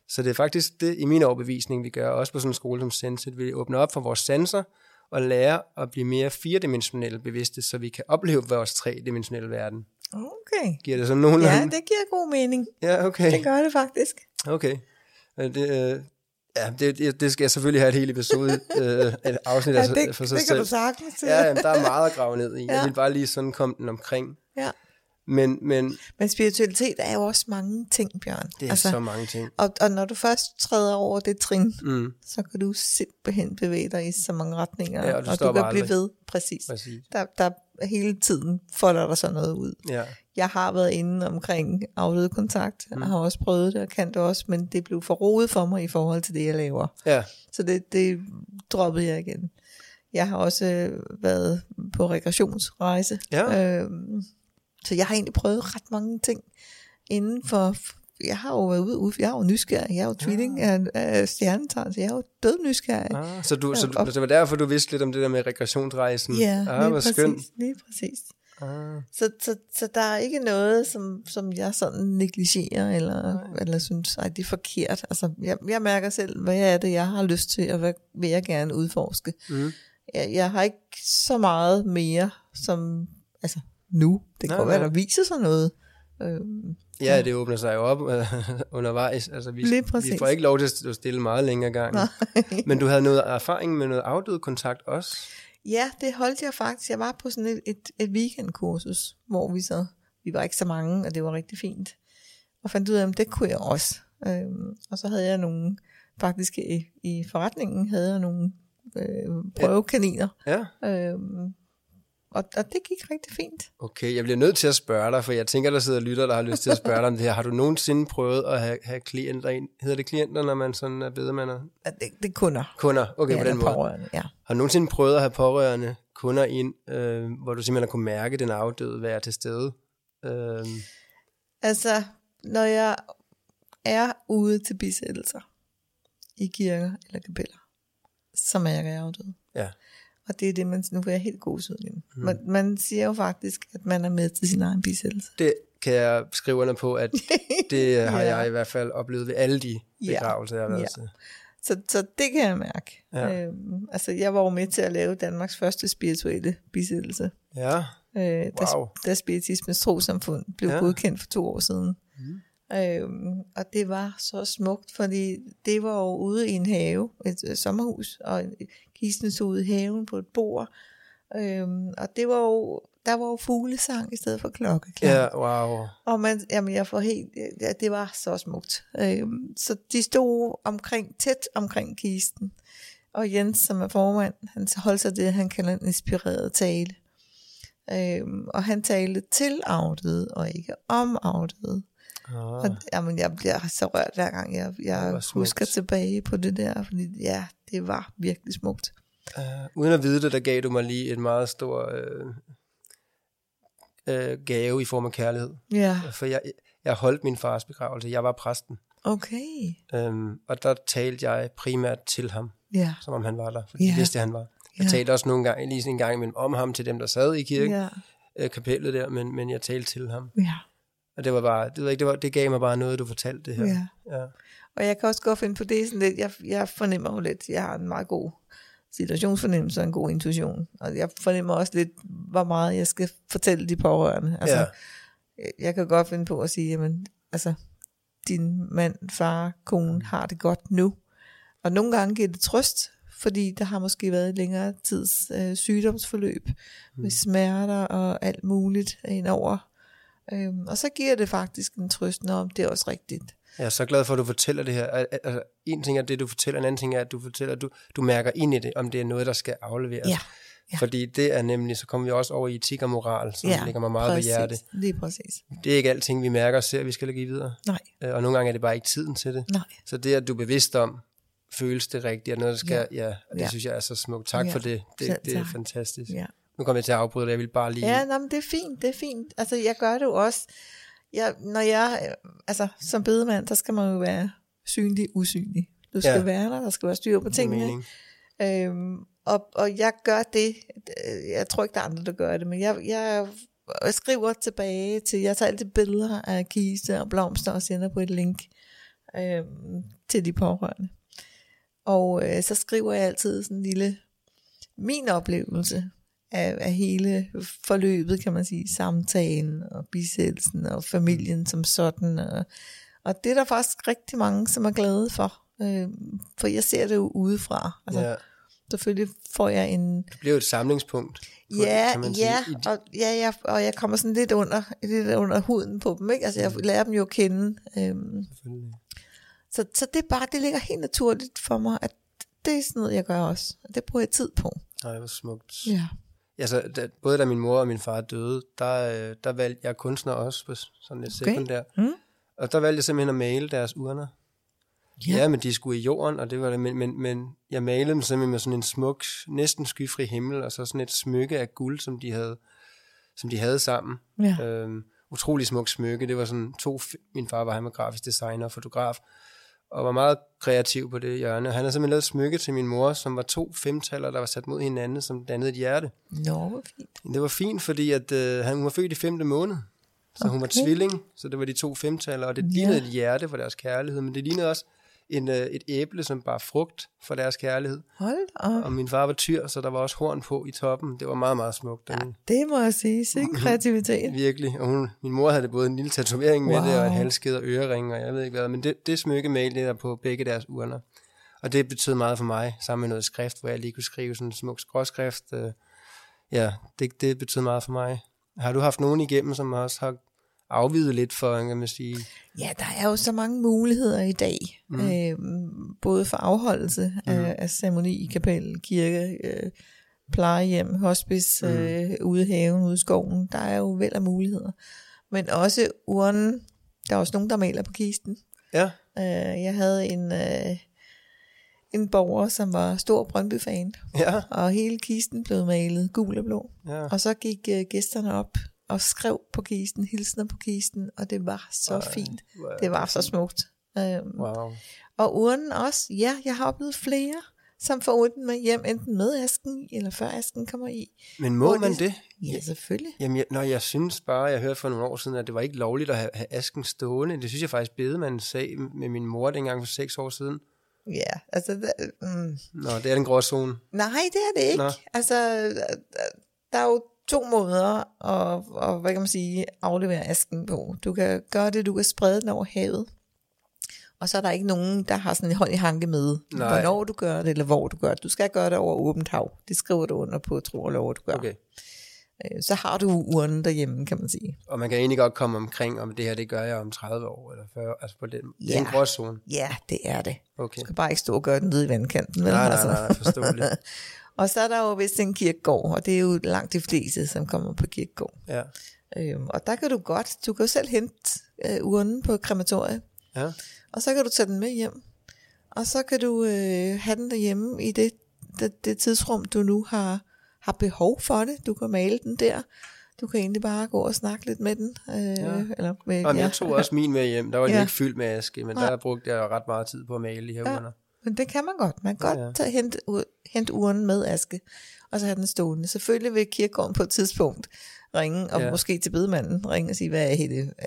A: Så det er faktisk det, i min overbevisning, vi gør, også på sådan en skole som Sensit. Vi åbner op for vores sanser, og lære at blive mere firedimensionelle bevidste, så vi kan opleve vores tredimensionelle verden.
B: Okay.
A: Giver det sådan nogenlunde?
B: Ja, det giver god mening.
A: Ja, okay.
B: Det gør det faktisk.
A: Okay. Det, øh, ja, det, det skal jeg selvfølgelig have et helt episode, øh, et afsnit ja,
B: det,
A: for sig
B: det
A: selv.
B: kan du sagtens
A: til. Ja, jamen, der er meget at grave ned i. Ja. Jeg vil bare lige sådan komme den omkring.
B: Ja.
A: Men, men,
B: men spiritualitet er jo også mange ting, Bjørn.
A: Det er altså, så mange ting.
B: Og, og når du først træder over det trin, mm. så kan du simpelthen bevæge dig i så mange retninger.
A: Ja, og du,
B: og
A: du
B: kan
A: blive
B: ved. Præcis.
A: Præcis.
B: Der, der hele tiden folder der sådan noget ud.
A: Ja.
B: Jeg har været inde omkring afledet kontakt. Mm. har også prøvet det og kan det også, men det blev for rodet for mig i forhold til det, jeg laver.
A: Ja.
B: Så det, det droppede jeg igen. Jeg har også været på regressionsrejse.
A: Ja.
B: Øhm, så jeg har egentlig prøvet ret mange ting inden for, jeg har jo været ude, jeg er jo nysgerrig, jeg er jo tvilling ja. af, af stjernetegn, så jeg er jo død nysgerrig.
A: Ah, så, du, så, du, så det var derfor, du vidste lidt om det der med regressionsrejsen?
B: Ja,
A: ah,
B: lige, præcis,
A: skønt.
B: lige præcis. Ah. Så, så, så der er ikke noget, som, som jeg sådan negligerer, eller, eller synes, at det er forkert. Altså, jeg, jeg mærker selv, hvad er det, jeg har lyst til, og hvad vil jeg gerne udforske. Mm. Jeg, jeg har ikke så meget mere, som, altså, nu. Det kan være, der viser sig noget.
A: Øhm, ja, det åbner sig jo op øh, undervejs. Altså, vi, vi får ikke lov til at stille meget længere gang. Men du havde noget erfaring med noget afdød kontakt også?
B: Ja, det holdt jeg faktisk. Jeg var på sådan et, et, et weekendkursus, hvor vi så, vi var ikke så mange, og det var rigtig fint. Og fandt ud af, at det kunne jeg også. Øhm, og så havde jeg nogle, faktisk i, i forretningen havde jeg nogle øh, prøvekaniner.
A: Ja.
B: Øhm, og, og det gik rigtig fint.
A: Okay, jeg bliver nødt til at spørge dig, for jeg tænker, der sidder lytter, der har lyst til at spørge dig om det her. Har du nogensinde prøvet at have, have klienter ind? Hedder det klienter, når man sådan er bedemand?
B: Ja, Det, det er kunder.
A: Kunder, okay,
B: ja,
A: på den måde.
B: pårørende, ja.
A: Har du nogensinde prøvet at have pårørende kunder ind, øh, hvor du simpelthen har kunne mærke den afdøde være til stede? Øh,
B: Altså, når jeg er ude til bisættelser i kirker eller kapeller, så mærker jeg afdøde.
A: ja.
B: Og det er det, man, nu får jeg helt god ud igen. Mm. Man, man siger jo faktisk, at man er med til sin egen bisættelse.
A: Det kan jeg skrive under på, at det har
B: Ja.
A: jeg i hvert fald oplevet ved alle de
B: Ja.
A: begravelser, jeg har været
B: Ja.
A: til.
B: Så, så det kan jeg mærke.
A: Ja.
B: Øhm, altså, jeg var jo med til at lave Danmarks første spirituelle bisættelse.
A: Ja,
B: Øh, da,
A: Wow.
B: da Spiritismens Trosamfund blev
A: Ja.
B: ja. godkendt for to år siden. Mm. Øhm, og det var så smukt, fordi det var jo ude i en have, et øh, sommerhus, og kisten stod ude i haven på et bord. Øhm, og det var jo, der var jo fuglesang i stedet for klokkeklang.
A: ja, wow.
B: Og man, jamen jeg får helt, ja, det var så smukt. Øhm, så de stod omkring, tæt omkring kisten. Og Jens, som er formand, han holdt sig det, han kalder en inspireret tale. Øhm, og han talte til afdøde, og ikke om afdøde.
A: Ah.
B: Og, jamen, jeg bliver så rørt hver gang, jeg, jeg husker tilbage på det der, fordi ja, det var virkelig smukt.
A: Uh, uden at vide det, der gav du mig lige et meget stor øh, øh, gave i form af kærlighed.
B: Ja,
A: For jeg, jeg holdt min fars begravelse. Jeg var præsten.
B: okay.
A: Um, og der talte jeg primært til ham,
B: Ja,
A: som om han var der. For
B: Ja.
A: det vidste jeg, han var. Jeg
B: Ja.
A: talte også nogle gange, lige en gang imellem om ham til dem, der sad i kirken,
B: ja,
A: øh, kapellet der, men, men jeg talte til ham.
B: ja,
A: Og det var bare, det, ved ikke, det, var, det gav mig bare noget, du fortalte det her.
B: ja.
A: ja.
B: Og jeg kan også godt finde på det sådan lidt, jeg, jeg fornemmer jo lidt, jeg har en meget god situationsfornemmelse og en god intuition. Og jeg fornemmer også lidt, hvor meget jeg skal fortælle de pårørende. Altså,
A: Ja.
B: jeg, jeg kan godt finde på at sige, jamen, altså, din mand, far, kone har det godt nu. Og nogle gange giver det trøst, fordi der har måske været et længere tids øh, sygdomsforløb mm. med smerter og alt muligt indover. Øhm, og så giver det faktisk en trøst, når det er også rigtigt.
A: Jeg er så glad for, at du fortæller det her. Al- al- Altså, en ting er det, du fortæller, en anden ting er, at du fortæller, at du, du mærker ind i det, om det er noget, der skal afleveres.
B: Ja, ja.
A: Fordi det er nemlig, så kommer vi også over i etik og moral, som ja, ligger mig meget
B: præcis.
A: på hjerte.
B: Lige præcis.
A: Det er ikke alting, vi mærker og ser, vi skal give videre.
B: Nej,
A: Øh, Og nogle gange er det bare ikke tiden til det.
B: nej.
A: Så det, at du er bevidst om, føles det rigtigt, og noget, der skal, ja, ja og det
B: Ja.
A: synes jeg er så smukt. Tak
B: Ja.
A: for det. Det,
B: Selv
A: det er
B: tak.
A: fantastisk.
B: Ja.
A: Nu kommer jeg til at afbryde dig, jeg vil bare lige...
B: Ja, nå, men det er fint, det er fint. Altså, jeg gør det jo også. Jeg, når jeg, øh, altså, som bedemand, der skal man jo være synlig, usynlig. Du skal
A: Ja.
B: være der, der skal være styr på tingene. Øhm, og, og jeg gør det, øh, jeg tror ikke, der er andre, der gør det, men jeg, jeg, jeg skriver tilbage til, jeg tager altid billeder af kiste og blomster og sender på et link øhm, til de pårørende. Og øh, så skriver jeg altid sådan en lille, min oplevelse af, af hele forløbet, kan man sige, samtalen og bisættelsen og familien som sådan. Og, og det er der faktisk rigtig mange, som er glade for. Øh, for jeg ser det jo udefra. Altså,
A: Ja.
B: Selvfølgelig får jeg en...
A: Det bliver jo et samlingspunkt.
B: Ja,
A: kan man sige,
B: ja,
A: i-
B: og, ja, ja, og jeg kommer sådan lidt under, lidt under huden på dem. Ikke? Altså, jeg lærer dem jo at kende. Øhm, så, så det er bare, det ligger helt naturligt for mig, at det er sådan noget, jeg gør også. Og det bruger jeg tid på.
A: Nej, hvor smukt.
B: Ja.
A: Altså, da, både da min mor og min far døde, der, øh, der valgte jeg kunstner også på sådan lidt
B: Okay.
A: sekundær.
B: Mm.
A: Og der valgte jeg simpelthen at male deres urner. Ja, ja men de skulle i jorden, og det var det, men, men, men jeg malede dem simpelthen med sådan en smuk, næsten skyfri himmel, og så sådan et smykke af guld, som de havde, som de havde sammen.
B: Ja.
A: Øhm, utrolig smuk smykke. Det var sådan to, min far var han var grafisk designer og fotograf, og var meget kreativ på det hjørne. Han havde simpelthen lavet et smykke til min mor, som var to femtaller, der var sat mod hinanden, som dannede et hjerte.
B: Nå, hvor fint.
A: Det var fint, fordi at, øh, han hun var født i femte måned. Så okay. hun var tvilling, så det var de to femtaller, og det
B: Ja.
A: lignede et hjerte for deres kærlighed, men det lignede også en, øh, et æble, som bare frugt for deres kærlighed.
B: Hold op.
A: Og min far var tyr, så der var også horn på i toppen. Det var meget, meget smukt. Ja.
B: Det må jeg sige. Sikke kreativitet.
A: Virkelig. Og hun, min mor havde både en lille tatovering med
B: Wow.
A: det, og et halskede og øreringe, og jeg ved ikke hvad. Men det, det smykke malte jeg på begge deres urner. Og det betød meget for mig, sammen med noget skrift, hvor jeg lige kunne skrive sådan en smuk skråskrift. Øh, ja, det, det betød meget for mig. Har du haft nogen igennem, som også har afvidet lidt for, kan man sige?
B: Ja, der er jo så mange muligheder i dag. Mm. Øhm, både for afholdelse mm. af, af ceremoni i kapel, kirke, øh, plejehjem, hospice, mm. øh, ude i haven, ude i skoven. Der er jo vel af muligheder. Men også urnen, der er også nogen, der maler på kisten.
A: Ja.
B: Øh, jeg havde en, øh, en borger, som var stor Brøndby-fan,
A: Ja.
B: og hele kisten blev malet gul og blå.
A: Ja.
B: Og så gik øh, gæsterne op og skrev på kisten, hilsner på kisten, og det var så
A: Ej,
B: fint.
A: er
B: Det var så smukt. Øhm,
A: Wow.
B: og urnen også, ja, jeg har oplevet flere, som får urnen med hjem, enten med asken eller før asken kommer i.
A: Men må man
B: det-? Ja, selvfølgelig.
A: Jamen, jeg, når jeg synes bare, jeg hørte for nogle år siden, at det var ikke lovligt at have, have asken stående. Det synes jeg faktisk bedemanden sagde med min mor dengang for seks år siden.
B: Ja, altså, det, mm,
A: Nå, det er den grå zone.
B: nej, det er det ikke.
A: Nå.
B: Altså, der er jo to måder at, og, hvad kan man sige, aflevere asken på. Du kan gøre det, du kan sprede den over havet. Og så er der ikke nogen, der har sådan en hånd i hanke med,
A: Nej.
B: hvornår du gør det, eller hvor du gør det. Du skal gøre det over åbent hav. Det skriver du under på, tro og lov, at du gør.
A: Okay.
B: Øh, Så har du urnen derhjemme, kan man sige.
A: Og man kan egentlig godt komme omkring, om det her, det gør jeg om 30 år eller 40, altså på den,
B: Ja.
A: den grå zone.
B: Ja, det er det.
A: Okay.
B: Du kan bare ikke stå og gøre den nede i vandkanten. Vel?
A: Nej, nej,
B: altså.
A: nej, nej, forståeligt.
B: Og så er der jo vist en kirkegård, og det er jo langt de fleste, som kommer på kirkegård.
A: Ja.
B: Øhm, og der kan du godt, du kan jo selv hente øh, urnen på krematoriet,
A: Ja.
B: og så kan du tage den med hjem. Og så kan du øh, have den derhjemme i det, det, det tidsrum, du nu har, har behov for det. Du kan male den der. Du kan egentlig bare gå og snakke lidt med den. Øh, ja. eller med,
A: Jamen, jeg tog også min med hjem. Der var den
B: Ja.
A: ikke fyldt med aske, men
B: Nej.
A: der brugte jeg ret meget tid på at male de her
B: Ja.
A: urner.
B: Men det kan man godt. Man kan
A: Ja,
B: godt
A: ja.
B: tage, hente, hente urnen med aske, og så have den stående. Selvfølgelig vil kirkegården på et tidspunkt ringe, og
A: Ja.
B: måske til bedemanden ringe og sige, hvad er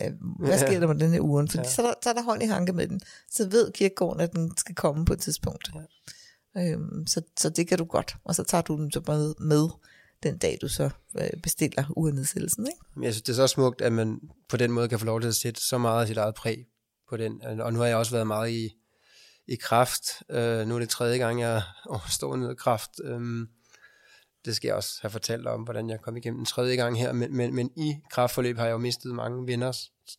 B: øh, Hvad sker der med den her urne? Fordi
A: Ja.
B: så, er der, så er der hånd i hanke med den. Så ved kirkegården, at den skal komme på et tidspunkt. Ja. Øhm, så, så det kan du godt. Og så tager du den så med, med den dag, du så øh, bestiller urnedsættelsen. Ikke?
A: Jeg synes, det er så smukt, at man på den måde kan få lov til at sætte så meget af sit eget præg på den. Og nu har jeg også været meget i, i kraft. Øh, nu er det tredje gang, jeg står ned i kraft. Øhm, det skal jeg også have fortalt om, hvordan jeg kom igennem den tredje gang her. Men, men, men i kraftforløb har jeg jo mistet mange venner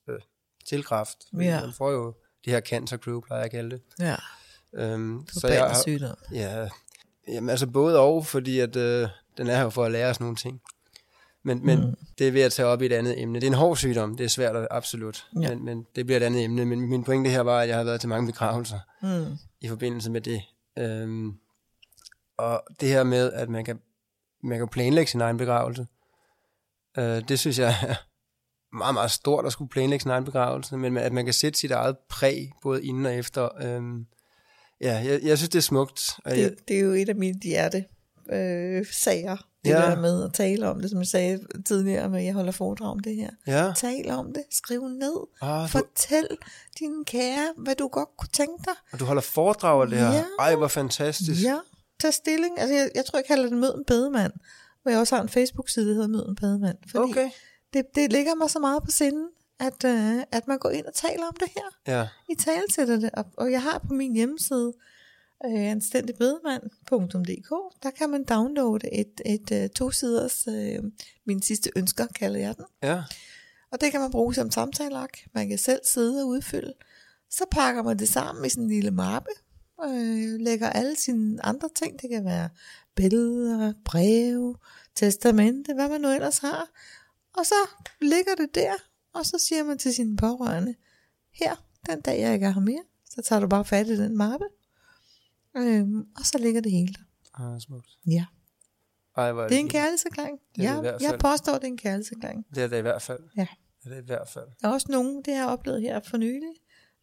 A: øh, til kraft.
B: Ja.
A: Man får jo det her cancer crew, plejer jeg at kalde det.
B: Ja,
A: Øhm,
B: så jeg har...
A: Ja, jamen altså både og, fordi at øh, den er her jo for at lære os nogle ting. Men, men mm. det er ved at tage op i et andet emne. Det er en hård sygdom, det er svært, at- absolut.
B: Ja.
A: Men, men det bliver et andet emne. Men min pointe her var, at jeg har været til mange begravelser
B: Mm.
A: i forbindelse med det. Øhm, og det her med, at man kan, man kan planlægge sin egen begravelse, øh, det synes jeg er meget, meget stort at skulle planlægge sin egen begravelse, men at man kan sætte sit eget præg, både inden og efter. Øhm, ja, jeg, jeg synes, det er smukt. Og jeg,
B: Det, det er jo et af mine hjerte øh, sager, det
A: Ja.
B: der med at tale om det, som jeg sagde tidligere, med at jeg holder foredrag om det her.
A: ja,
B: Tal om det, skriv ned,
A: ah, du,
B: fortæl dine kære, hvad du godt kunne tænke dig.
A: og du holder foredrag af det her.
B: Ja.
A: Ej, hvor fantastisk.
B: Ja, tag stilling. Altså, jeg, jeg tror, jeg kalder det Mød en bedemand, hvor jeg også har en Facebook-side, der hedder Mød en bedemand. Fordi
A: Okay.
B: det, det ligger mig så meget på sinden, at, øh, at man går ind og taler om det her.
A: Ja,
B: I talesætter det, og, og jeg har på min hjemmeside, øh, anstændigbedemand.dk, der kan man downloade et, et øh, to-siders, øh, min sidste ønsker, kalder jeg den.
A: ja.
B: Og det kan man bruge som samtaleark. Man kan selv sidde og udfylde. Så pakker man det sammen i sådan en lille mappe, øh, lægger alle sine andre ting, det kan være billeder, breve, testamente, hvad man nu ellers har. Og så ligger det der, og så siger man til sine pårørende, her, den dag jeg ikke er her mere, så tager du bare fat i den mappe, øhm, og så ligger det hele der.
A: Ah, smukt.
B: Ja,
A: Ej, er
B: det er en kærlighedserklæring.
A: Det er det
B: jeg
A: fald.
B: påstår, det er en kærlighedserklæring.
A: Det er det i hvert fald.
B: Ja.
A: Det er det i hvert fald.
B: Der er også nogen, det har jeg oplevet her for nylig,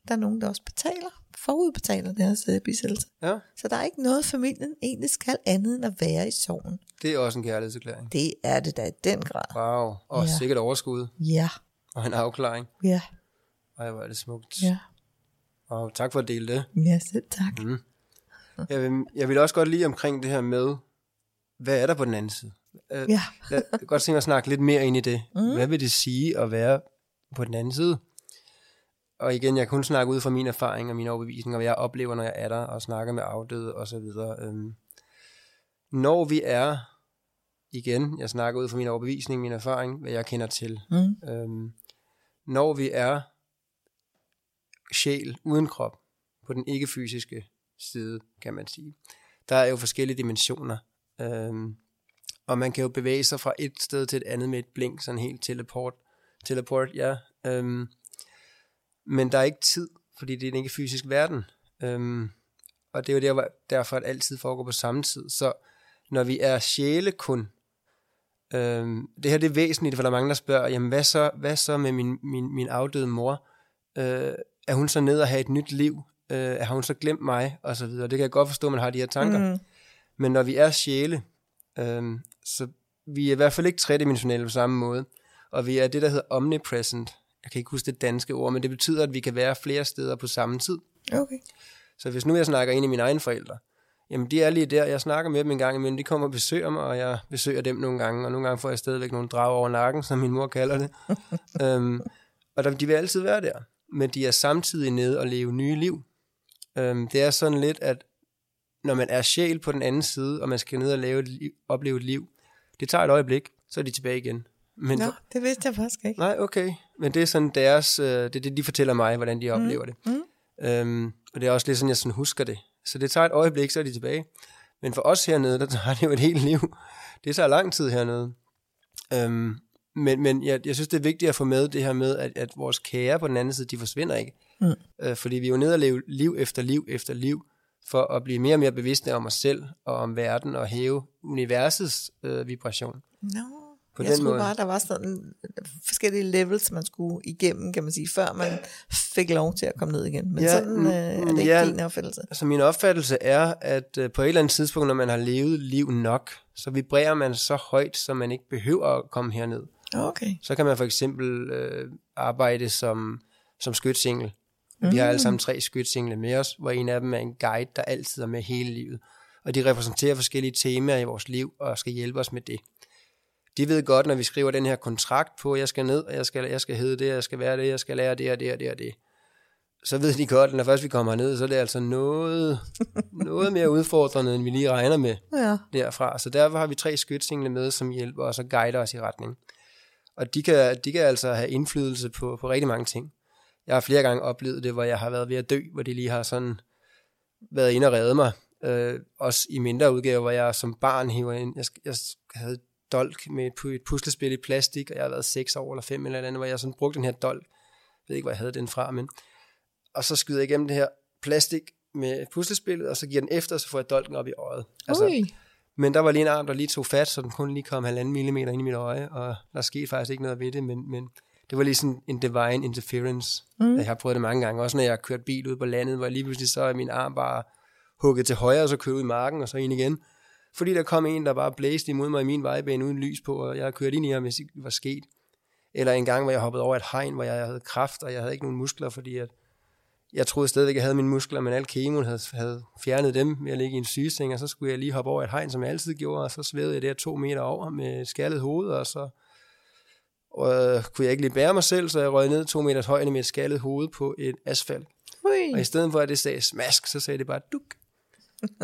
B: der er nogen, der også betaler, forudbetaler deres bisættelse.
A: Ja,
B: Så der er ikke noget, familien egentlig skal andet end at være i sorgen.
A: det er også en kærlighedserklæring.
B: Det er det da i den grad.
A: Wow. Og
B: Ja.
A: sikkert overskud
B: Ja,
A: og en afklaring.
B: ja,
A: Ej, hvor er det smukt.
B: ja.
A: Wow, tak for at dele det.
B: Ja, selv tak.
A: Mm. Jeg, vil, jeg vil også godt lige omkring det her med, hvad er der på den anden side? Øh,
B: Ja,
A: Jeg kan godt tænke mig at snakke lidt mere ind i det. Mm. Hvad vil det sige at være på den anden side? Og igen, jeg kan kun snakke ud fra min erfaring og mine overbevisninger, hvad jeg oplever, når jeg er der og snakker med afdøde og så videre. Øhm, når vi er, igen, jeg snakker ud fra min overbevisning, min erfaring, hvad jeg kender til.
B: Mm.
A: Øhm, når vi er sjæl uden krop på den ikke-fysiske side, kan man sige. Der er jo forskellige dimensioner, øhm, og man kan jo bevæge sig fra et sted til et andet med et blink, sådan helt teleport. Teleport, ja. Øhm, men der er ikke tid, fordi det er ikke fysisk verden. Øhm, og det er jo der, derfor, at altid foregår på samme tid. Så når vi er sjæle kun, øhm, det her det er væsentligt, for der er mange, der spørger, jamen hvad så, hvad så med min, min, min afdøde mor? Øh, er hun så ned og have et nyt liv? Øh, har hun så glemt mig? Og så videre. Det kan jeg godt forstå, at man har de her tanker. Mm. Men når vi er sjæle, øhm, så vi er i hvert fald ikke tredimensionelle på samme måde. Og vi er det, der hedder omnipresent. Jeg kan ikke huske det danske ord, men det betyder, at vi kan være flere steder på samme tid.
B: Okay.
A: Så hvis nu jeg snakker ind i mine egne forældre, jamen de er lige der, jeg snakker med dem en gang imellem, de kommer og besøger mig, og jeg besøger dem nogle gange, og nogle gange får jeg stadigvæk nogle drag over nakken, som min mor kalder det. øhm, og de vil altid være der, men de er samtidig nede og leve nye liv. Øhm, det er sådan lidt, at når man er sjæl på den anden side, og man skal ned og lave et liv, opleve et liv, det tager et øjeblik, så er de tilbage igen.
B: Men Nå, det vidste jeg faktisk ikke.
A: Nej, okay. Men det er sådan deres, øh, det er det, de fortæller mig, hvordan de mm. oplever det. Mm. Øhm, og det er også lidt sådan, jeg sådan husker det. Så det tager et øjeblik, så er de tilbage. Men for os hernede, der tager det jo et helt liv. Det tager lang tid hernede. Øhm, men men jeg, jeg synes, det er vigtigt at få med det her med, at, at vores kære på den anden side, de forsvinder ikke. Mm. Øh, fordi vi er jo nede og leve liv efter liv efter liv, for at blive mere og mere bevidste om os selv og om verden og hæve universets øh, vibration.
B: No på jeg den måde. bare, der var sådan forskellige levels, man skulle igennem, kan man sige, før man fik lov til at komme ned igen. Men ja, sådan øh, er det ikke ja, din opfattelse.
A: Altså min opfattelse er, at øh, på et eller andet tidspunkt, når man har levet liv nok, så vibrerer man så højt, så man ikke behøver at komme herned.
B: Okay.
A: Så kan man for eksempel øh, arbejde som, som skytsingel. Mm. Vi har alle sammen tre skytsingle med os, hvor en af dem er en guide, der altid er med hele livet. Og de repræsenterer forskellige temaer i vores liv, og skal hjælpe os med det de ved godt, når vi skriver den her kontrakt på, jeg skal ned, og jeg skal, jeg skal hedde det, jeg skal være det, jeg skal lære det og det og det og det. Så ved de godt, at når først vi kommer ned, så er det altså noget, noget mere udfordrende, end vi lige regner med ja. derfra. Så derfor har vi tre skytsingle med, som hjælper os og guider os i retning. Og de kan, de kan altså have indflydelse på, på rigtig mange ting. Jeg har flere gange oplevet det, hvor jeg har været ved at dø, hvor de lige har sådan været inde og redde mig. Øh, også i mindre udgaver, hvor jeg som barn hiver ind. Jeg, jeg havde dolk med et puslespil i plastik, og jeg har været 6 år eller 5 eller andet, hvor jeg sådan brugte den her dolk. Jeg ved ikke, hvor jeg havde den fra, men... Og så skyder jeg igennem det her plastik med puslespillet, og så giver den efter, og så får jeg dolken op i øjet. Altså, Ui. men der var lige en arm, der lige tog fat, så den kun lige kom halvanden millimeter ind i mit øje, og der skete faktisk ikke noget ved det, men, men det var lige sådan en divine interference. Mm. Jeg har prøvet det mange gange, også når jeg har kørt bil ud på landet, hvor lige pludselig så er min arm bare hugget til højre, og så kører ud i marken, og så ind igen fordi der kom en, der bare blæste imod mig i min vejbane uden lys på, og jeg har kørt ind i ham, hvis det var sket. Eller en gang, hvor jeg hoppede over et hegn, hvor jeg havde kraft, og jeg havde ikke nogen muskler, fordi at jeg troede stadigvæk, at jeg havde mine muskler, men al kemoen havde, havde fjernet dem ved at ligge i en sygeseng, og så skulle jeg lige hoppe over et hegn, som jeg altid gjorde, og så svævede jeg der to meter over med skaldet hoved, og så og, øh, kunne jeg ikke lige bære mig selv, så jeg røg ned to meters højde med et skaldet hoved på et asfalt. Ui. Og i stedet for, at det sagde smask, så sagde det bare duk.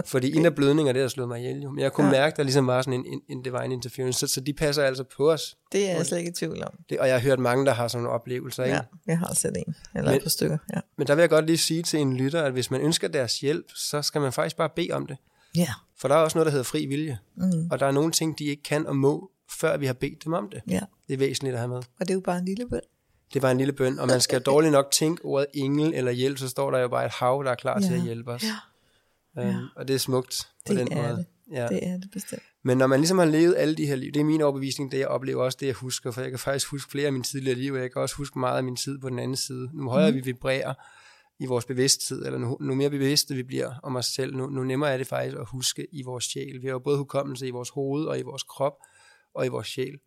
A: Fordi en af blødninger, det har slået mig ihjel. Jo. Men jeg kunne ja. mærke, at der ligesom var sådan en, en, en divine interference. Så, så de passer altså på os.
B: Det er jeg slet ikke i tvivl om.
A: Det, og jeg har hørt mange, der har sådan nogle oplevelser. Ikke?
B: Ja, jeg har set en. Eller men, et par stykker. Ja.
A: Men der vil jeg godt lige sige til en lytter, at hvis man ønsker deres hjælp, så skal man faktisk bare bede om det.
B: Ja.
A: For der er også noget, der hedder fri vilje. Mm. Og der er nogle ting, de ikke kan og må, før vi har bedt dem om det.
B: Ja.
A: Det er væsentligt at have med.
B: Og det er jo bare en lille bøn.
A: Det var en lille bøn, og man skal dårligt nok tænke ordet engel eller hjælp, så står der jo bare et hav, der er klar ja. til at hjælpe os.
B: Ja.
A: Ja. Øhm, og det er smukt på
B: det
A: den
B: er
A: måde.
B: Det. Ja. det er det bestemt.
A: Men når man ligesom har levet alle de her liv, det er min overbevisning, det jeg oplever også, det jeg husker, for jeg kan faktisk huske flere af mine tidligere liv, og jeg kan også huske meget af min tid på den anden side. Nu højere mm. vi vibrerer i vores bevidsthed, eller nu, nu mere bevidste vi bliver om os selv, nu, nu nemmere er det faktisk at huske i vores sjæl. Vi har jo både hukommelse i vores hoved og i vores krop og i vores sjæl.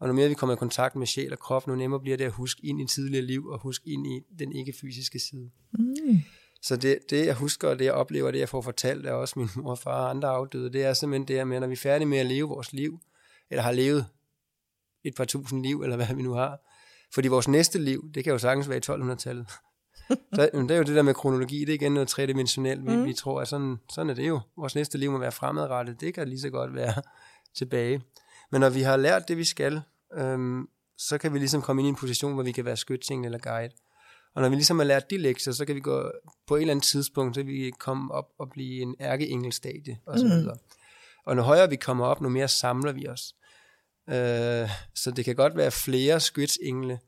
A: Og nu mere vi kommer i kontakt med sjæl og krop, nu nemmere bliver det at huske ind i tidligere liv og huske ind i den ikke-fysiske side. Mm. Så det, det, jeg husker, og det, jeg oplever, det, jeg får fortalt af også min mor og far og andre afdøde, det er simpelthen det her med, når vi er færdige med at leve vores liv, eller har levet et par tusind liv, eller hvad vi nu har. Fordi vores næste liv, det kan jo sagtens være i 1200-tallet. Så, det er jo det der med kronologi, det er igen noget tredimensionelt. Vi, mm. vi tror, at sådan, sådan er det jo. Vores næste liv må være fremadrettet. Det kan lige så godt være tilbage. Men når vi har lært det, vi skal, øhm, så kan vi ligesom komme ind i en position, hvor vi kan være skytsing eller guide. Og når vi ligesom har lært de lektier, så kan vi gå på et eller andet tidspunkt, så vil vi komme op og blive en ærkeengelstadie og så videre. Mm. Og når højere vi kommer op, nu mere samler vi os. Øh, så det kan godt være flere skytsengle,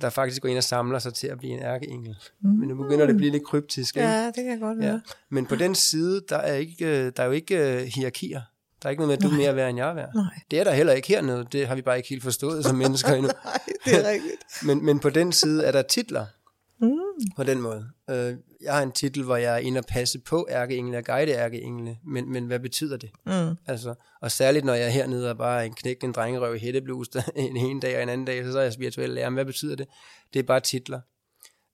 A: der faktisk går ind og samler sig til at blive en ærkeengel. Mm. Men nu begynder det at blive lidt kryptisk. Ikke?
B: Ja, det kan godt være. Ja.
A: Men på den side, der er, ikke, øh, der er jo ikke uh, hierarkier. Der er ikke noget med, at du er mere værd, end jeg er værd.
B: Nej.
A: Det er der heller ikke hernede. Det har vi bare ikke helt forstået som mennesker endnu.
B: Nej, det er rigtigt.
A: men, men på den side er der titler.
B: Mm.
A: På den måde. Uh, jeg har en titel, hvor jeg er inde og passe på ærkeengle og guide ærkeengle. Men, men hvad betyder det?
B: Mm.
A: Altså, og særligt når jeg er hernede og bare er en knæk, en drengerøv i hætteblus en ene dag og en anden dag, så er jeg spirituel lærer. Men hvad betyder det? Det er bare titler.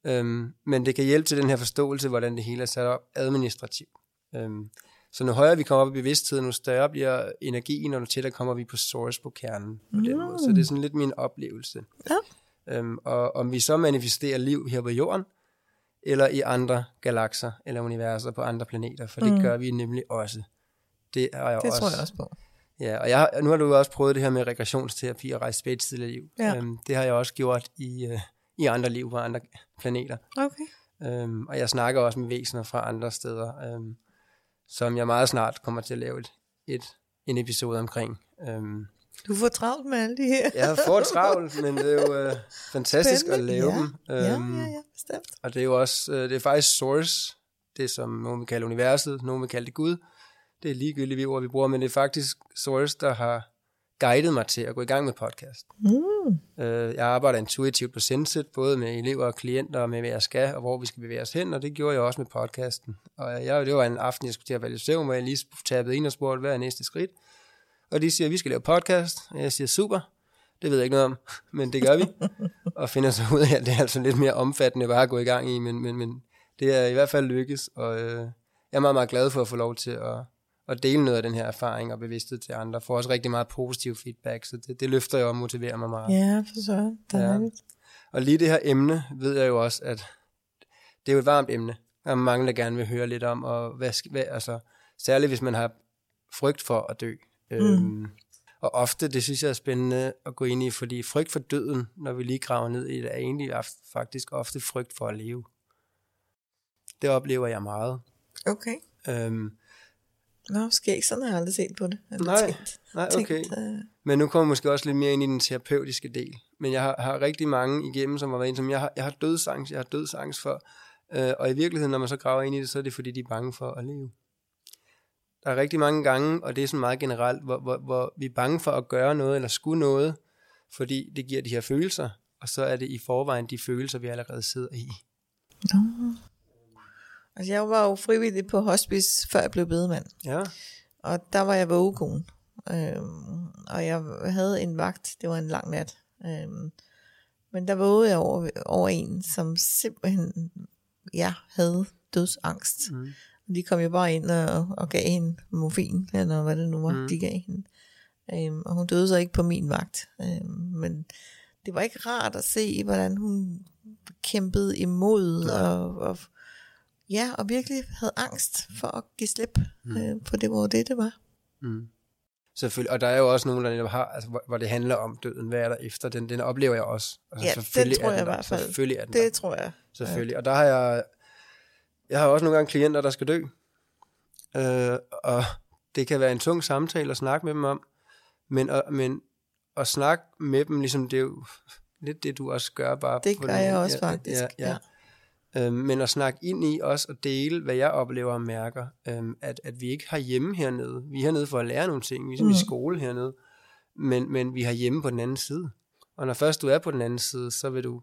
A: Um, men det kan hjælpe til den her forståelse, hvordan det hele er sat op administrativt. Um, så nu højere vi kommer op i bevidstheden, nu større bliver energien, og nu tættere kommer vi på source på kernen på den måde. Så det er sådan lidt min oplevelse.
B: Ja.
A: Um, og om vi så manifesterer liv her på jorden, eller i andre galakser eller universer på andre planeter, for det
B: Mm.
A: gør vi nemlig også. Det er jeg
B: Det
A: også.
B: tror jeg også på.
A: Ja, og jeg, har- nu har du også prøvet det her med regressionsterapi og rejse tilbage til tidligere liv.
B: Ja.
A: Øhm, det har jeg også gjort i, øh, i andre liv på andre planeter.
B: Okay.
A: Øhm, og jeg snakker også med væsener fra andre steder, øhm, som jeg meget snart kommer til at lave et, et, en episode omkring. Øhm,
B: Du får travlt med alle de her.
A: jeg får travlt, men det er jo øh, fantastisk
B: Spændende.
A: at lave
B: ja.
A: dem.
B: Ja,
A: Øhm,
B: ja, ja, bestemt.
A: Og det er jo også, øh, det er faktisk source, det som nogen vil kalde universet, nogen vil kalde det Gud. Det er ligegyldigt, hvilke ord vi bruger, men det er faktisk source, der har guidet mig til at gå i gang med podcast.
B: Mm.
A: Øh, jeg arbejder intuitivt på Sensit, både med elever og klienter, og med hvad jeg skal, og hvor vi skal bevæge os hen, og det gjorde jeg også med podcasten. Og jeg, det var en aften, jeg skulle til at vælge søvn, hvor jeg lige tabede ind og spurgte, hvad er næste skridt? Og de siger, at vi skal lave podcast, og jeg siger, super, det ved jeg ikke noget om, men det gør vi. og finder så ud af, at det er altså lidt mere omfattende bare at gå i gang i, men, men, men det er i hvert fald lykkes, og øh, jeg er meget, meget glad for at få lov til at, at dele noget af den her erfaring og bevidsthed til andre. Får også rigtig meget positiv feedback, så det, det løfter jeg og motiverer mig meget.
B: Ja, for så. Dejligt.
A: Og lige det her emne, ved jeg jo også, at det er jo et varmt emne. Er mange, der gerne vil høre lidt om, og hvad, hvad, altså, særligt hvis man har frygt for at dø. Mm. Øhm, og ofte, det synes jeg er spændende at gå ind i, fordi frygt for døden, når vi lige graver ned i det, er egentlig faktisk ofte frygt for at leve. Det oplever jeg meget.
B: Okay.
A: Øhm,
B: Nå, skæg, sådan har jeg aldrig set på det. Eller
A: Nej,
B: tænkt,
A: nej,
B: tænkt,
A: okay.
B: øh,
A: Men nu kommer jeg måske også lidt mere ind i den terapeutiske del. Men jeg har, har rigtig mange igennem, som har været en, som jeg har, jeg har dødsangst, jeg har dødsangst for. Øh, og i virkeligheden, når man så graver ind i det, så er det fordi, de er bange for at leve. Der er rigtig mange gange, og det er sådan meget generelt, hvor, hvor, hvor vi er bange for at gøre noget, eller skulle noget, fordi det giver de her følelser, og så er det i forvejen de følelser, vi allerede sidder i.
B: Nå. Altså, jeg var jo frivillig på hospice, før jeg blev bedemand.
A: Ja,
B: Og der var jeg vågekone. Øhm, og jeg havde en vagt, det var en lang nat. Øhm, men der vågede jeg over, over en, som simpelthen ja, havde dødsangst.
A: Mm.
B: De kom jo bare ind og, og gav hende morfin, eller hvad det nu var,
A: Mm.
B: de gav hende. Øhm, og hun døde så ikke på min vagt. Øhm, men det var ikke rart at se, hvordan hun kæmpede imod,
A: Nej.
B: og, og ja, og virkelig havde angst for at give slip, mm. øh, for det var det, det var.
A: Mm. Selvfølgelig. Og der er jo også nogen, der har, altså, hvor, hvor det handler om døden. Hvad er der efter? Den, den oplever jeg også. Altså,
B: Ja,
A: selvfølgelig
B: tror
A: er
B: jeg i
A: der.
B: hvert fald.
A: Selvfølgelig er den der.
B: Det tror jeg.
A: Selvfølgelig. Og der har jeg, jeg har også nogle gange klienter, der skal dø. Øh, og det kan være en tung samtale at snakke med dem om. Men, og, men at snakke med dem, ligesom det er jo lidt det, du også gør. Bare
B: Det
A: på
B: gør
A: den-
B: jeg også
A: ja,
B: faktisk.
A: Ja, ja. Øh, men at snakke ind i os og dele, hvad jeg oplever og mærker, øh, at, at vi ikke har hjemme hernede. Vi er hernede for at lære nogle ting, ligesom mm. i
B: Mm.
A: skole hernede. Men, men vi har hjemme på den anden side. Og når først du er på den anden side, så vil du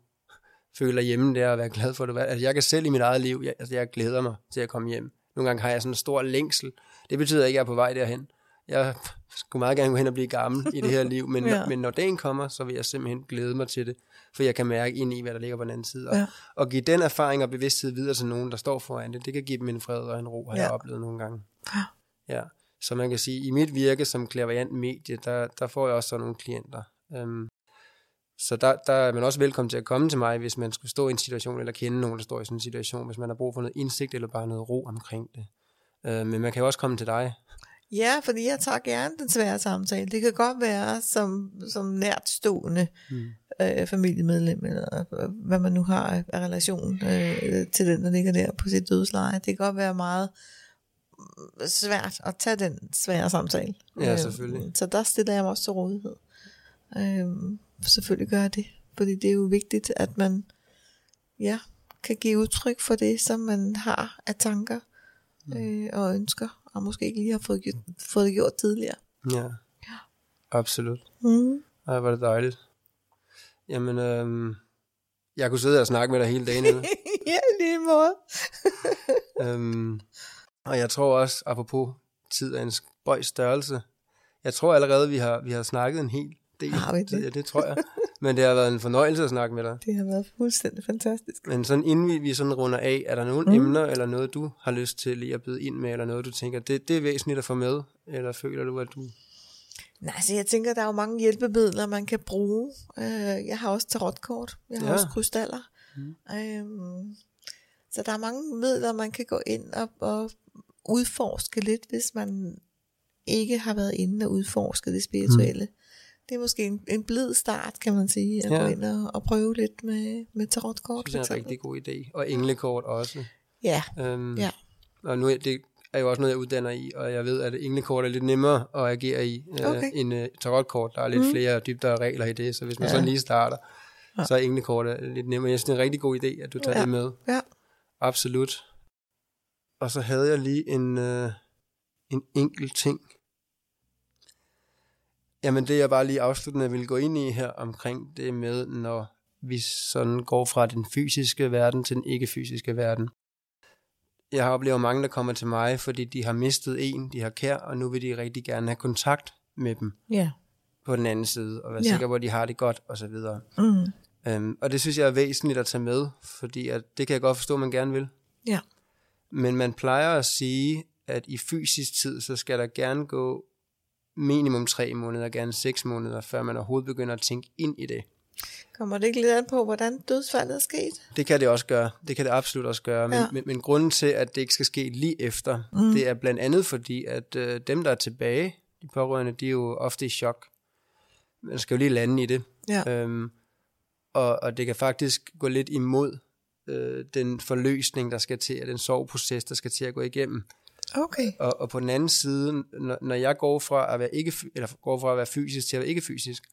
A: føle dig hjemme der og være glad for er. Altså jeg kan selv i mit eget liv, jeg, altså jeg glæder mig til at komme hjem. Nogle gange har jeg sådan en stor længsel. Det betyder ikke, at jeg er på vej derhen. Jeg skulle meget gerne gå hen og blive gammel i det her liv, men, ja. Men når dagen kommer, så vil jeg simpelthen glæde mig til det, for jeg kan mærke ind i, hvad der ligger på den anden side. Og,
B: Ja.
A: og give den erfaring og bevidsthed videre til nogen, der står foran det, det kan give dem en fred og en ro, har ja. Jeg oplevet nogle gange.
B: Ja.
A: Ja. Så man kan sige, i mit virke som klaverjant medie, der, der får jeg også sådan nogle klienter. Øhm, så der, der er man også velkommen til at komme til mig, hvis man skulle stå i en situation, eller kende nogen, der står i sådan en situation, hvis man har brug for noget indsigt, eller bare noget ro omkring det. Øh, men man kan jo også komme til dig.
B: Ja, fordi jeg tager gerne den svære samtale. Det kan godt være som, som nærtstående mm. øh, familiemedlem, eller øh, hvad man nu har af relation øh, til den, der ligger der på sit dødsleje. Det kan godt være meget mm, svært at tage den svære samtale.
A: Ja, selvfølgelig.
B: Øh, så der stiller jeg mig også til rådighed. Øh, selvfølgelig gør jeg det, fordi det er jo vigtigt, at man ja, kan give udtryk for det, som man har af tanker mm. øh, og ønsker og måske ikke lige har fået, fået det gjort tidligere.
A: Ja, ja. absolut. Mm. Ej, var det dejligt. Jamen, øhm, jeg kunne sidde og snakke med dig hele dagen.
B: ja, lige måde.
A: øhm, og jeg tror også, apropos tid er en spøj størrelse, jeg tror allerede, vi har, vi har snakket en hel del.
B: Har vi det?
A: Ja, det tror jeg. Men det har været en fornøjelse at snakke med dig.
B: Det har været fuldstændig fantastisk.
A: Men sådan inden vi, vi sådan runder af, er der nogle mm. emner, eller noget du har lyst til lige at byde ind med, eller noget du tænker, det, det er væsentligt at få med, eller føler du, at du...
B: Nej, så jeg tænker, der er jo mange hjælpemidler, man kan bruge. Uh, jeg har også tarotkort, jeg har ja. også krystaller. Mm. Um, så der er mange midler, man kan gå ind og, og udforske lidt, hvis man ikke har været inde og udforske det spirituelle. Mm det er måske en, en blid start, kan man sige, at ja. gå ind og, og prøve lidt med, med tarotkort.
A: Det er en rigtig god idé. Og englekort også.
B: Ja. Øhm, ja.
A: Og nu det er jo også noget, jeg uddanner i, og jeg ved, at englekort er lidt nemmere at agere i øh, okay. end uh, tarotkort. Der er lidt mm. flere dybere regler i det, så hvis man ja. sådan lige starter, ja. så er englekort lidt nemmere. Jeg synes, det er en rigtig god idé, at du tager
B: ja.
A: det med.
B: Ja.
A: Absolut. Og så havde jeg lige en, uh, en enkelt ting, Jamen det jeg bare lige afsluttende vil gå ind i her omkring det med, når vi sådan går fra den fysiske verden til den ikke-fysiske verden. Jeg har oplevet mange, der kommer til mig, fordi de har mistet en, de har kær, og nu vil de rigtig gerne have kontakt med dem
B: ja.
A: på den anden side, og være ja. sikre på, at de har det godt, og så videre. Mm. Øhm, og det synes jeg er væsentligt at tage med, fordi at det kan jeg godt forstå, at man gerne vil.
B: Ja.
A: Men man plejer at sige, at i fysisk tid, så skal der gerne gå minimum tre måneder, gerne seks måneder, før man overhovedet begynder at tænke ind i det.
B: Kommer det ikke lidt an på, hvordan dødsfaldet er sket?
A: Det kan det også gøre. Det kan det absolut også gøre. Men, ja. men, men grunden til, at det ikke skal ske lige efter, mm. det er blandt andet fordi, at øh, dem, der er tilbage, de pårørende, de er jo ofte i chok. Man skal jo lige lande i det.
B: Ja.
A: Øhm, og, og det kan faktisk gå lidt imod øh, den forløsning, der skal til, og den soveproces, der skal til at gå igennem.
B: Okay.
A: Og, og på den anden side, når, når jeg går fra at være ikke eller går fra at være fysisk til at være ikke fysisk,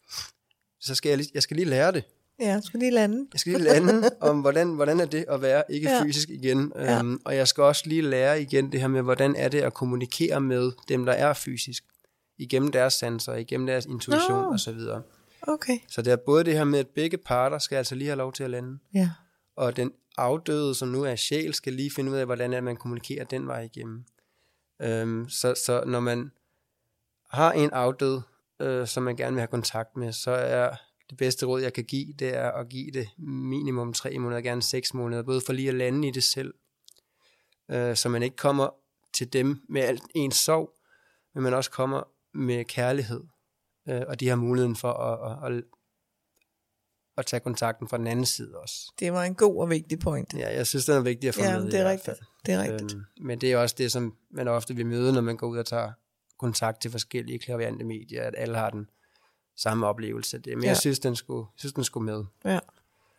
A: så skal jeg, lige, jeg skal lige lære det.
B: Ja, jeg skal lige lande.
A: Jeg skal lige lande om, hvordan, hvordan er det at være ikke ja. fysisk igen. Ja. Um, og jeg skal også lige lære igen det her med, hvordan er det at kommunikere med dem, der er fysisk. Igennem deres sanser, igennem deres intuition oh. osv.
B: Okay.
A: Så det er både det her med, at begge parter skal altså lige have lov til at lande.
B: Ja.
A: Og den afdøde, som nu er sjæl, skal lige finde ud af, hvordan er, man kommunikerer den vej igennem. Øhm, så, så når man har en afdød, øh, som man gerne vil have kontakt med, så er det bedste råd, jeg kan give, det er at give det minimum tre måneder, gerne seks måneder, både for lige at lande i det selv, øh, så man ikke kommer til dem med alt ens sorg, men man også kommer med kærlighed, øh, og de har muligheden for at, at, at, at tage kontakten fra den anden side også.
B: Det var en god og vigtig point.
A: Ja, jeg synes, det er vigtigt at få
B: ja,
A: med
B: det er rigtigt. Det er rigtigt. Øhm,
A: men det er også det, som man ofte vil møde, når man går ud og tager kontakt til forskellige klaviante medier, at alle har den samme oplevelse det. Men ja. jeg synes, den skulle, synes, den skulle med.
B: Ja,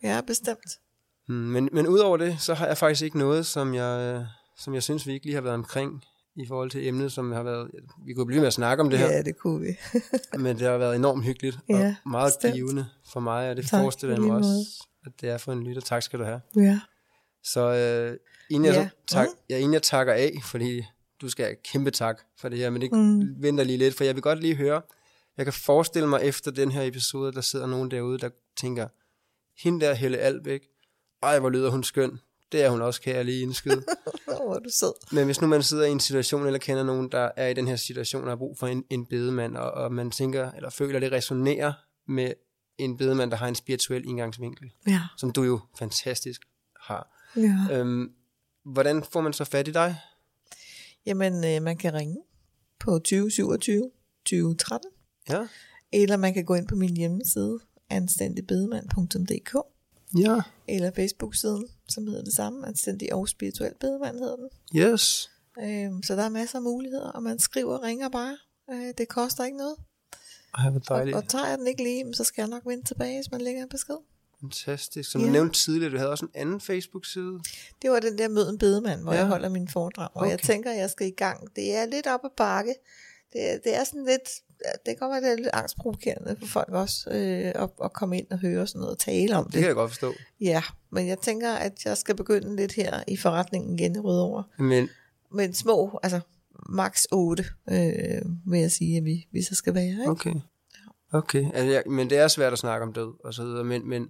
B: ja bestemt.
A: Hmm, men, men udover det, så har jeg faktisk ikke noget, som jeg, som jeg synes, vi ikke lige har været omkring i forhold til emnet, som har været... Vi kunne blive med at snakke om det her.
B: Ja, det kunne vi.
A: men det har været enormt hyggeligt
B: ja,
A: og meget bestemt. givende for mig, og det tak, forestiller jeg mig også, at det er for en lytter. Tak skal du have.
B: Ja.
A: Så øh, inden, jeg, ja. så tak, mm. ja, inden jeg takker af, fordi du skal have kæmpe tak for det her, men det mm. venter lige lidt, for jeg vil godt lige høre, jeg kan forestille mig efter den her episode, der sidder nogen derude, der tænker, hende der Helle Albæk, ej hvor lyder hun skøn, det er hun også, kan jeg lige indskyde.
B: hvor du sød.
A: Men hvis nu man sidder i en situation, eller kender nogen, der er i den her situation, og har brug for en, en bedemand, og, og man tænker, eller føler, at det resonerer med en bedemand, der har en spirituel indgangsvinkel,
B: ja.
A: som du jo fantastisk har.
B: Ja.
A: Øhm, hvordan får man så fat i dig?
B: Jamen, øh, man kan ringe på 2027 2013.
A: Ja.
B: Eller man kan gå ind på min hjemmeside, anstændigbedemand.dk.
A: Ja.
B: Eller Facebook-siden, som hedder det samme, Anstændig og Spirituel Bedemand hedder den.
A: Yes.
B: Øh, så der er masser af muligheder, og man skriver og ringer bare. Øh, det koster ikke noget.
A: Ej, hvor
B: Og,
A: dejligt.
B: og tager jeg den ikke lige, så skal jeg nok vende tilbage, hvis man lægger en besked.
A: Fantastisk. Som
B: Ja.
A: du nævnte tidligere, du havde også en anden Facebook-side.
B: Det var den der mød en bedemand, hvor
A: Ja.
B: jeg holder min foredrag, og jeg
A: Okay.
B: tænker, at jeg skal i gang. Det er lidt op ad bakke. Det det er sådan lidt, det kan godt være, det er lidt angstprovokerende for folk også, øh, at, at komme ind og høre sådan noget og tale om
A: Det
B: det.
A: kan jeg godt forstå.
B: Ja, men jeg tænker, at jeg skal begynde lidt her i forretningen igen i Rødovre.
A: Men
B: Men små, altså maks 8, øh, vil jeg sige, at vi, vi så skal være. Ikke?
A: Okay. Okay, altså, jeg, men det er svært at snakke om død og så videre, men, men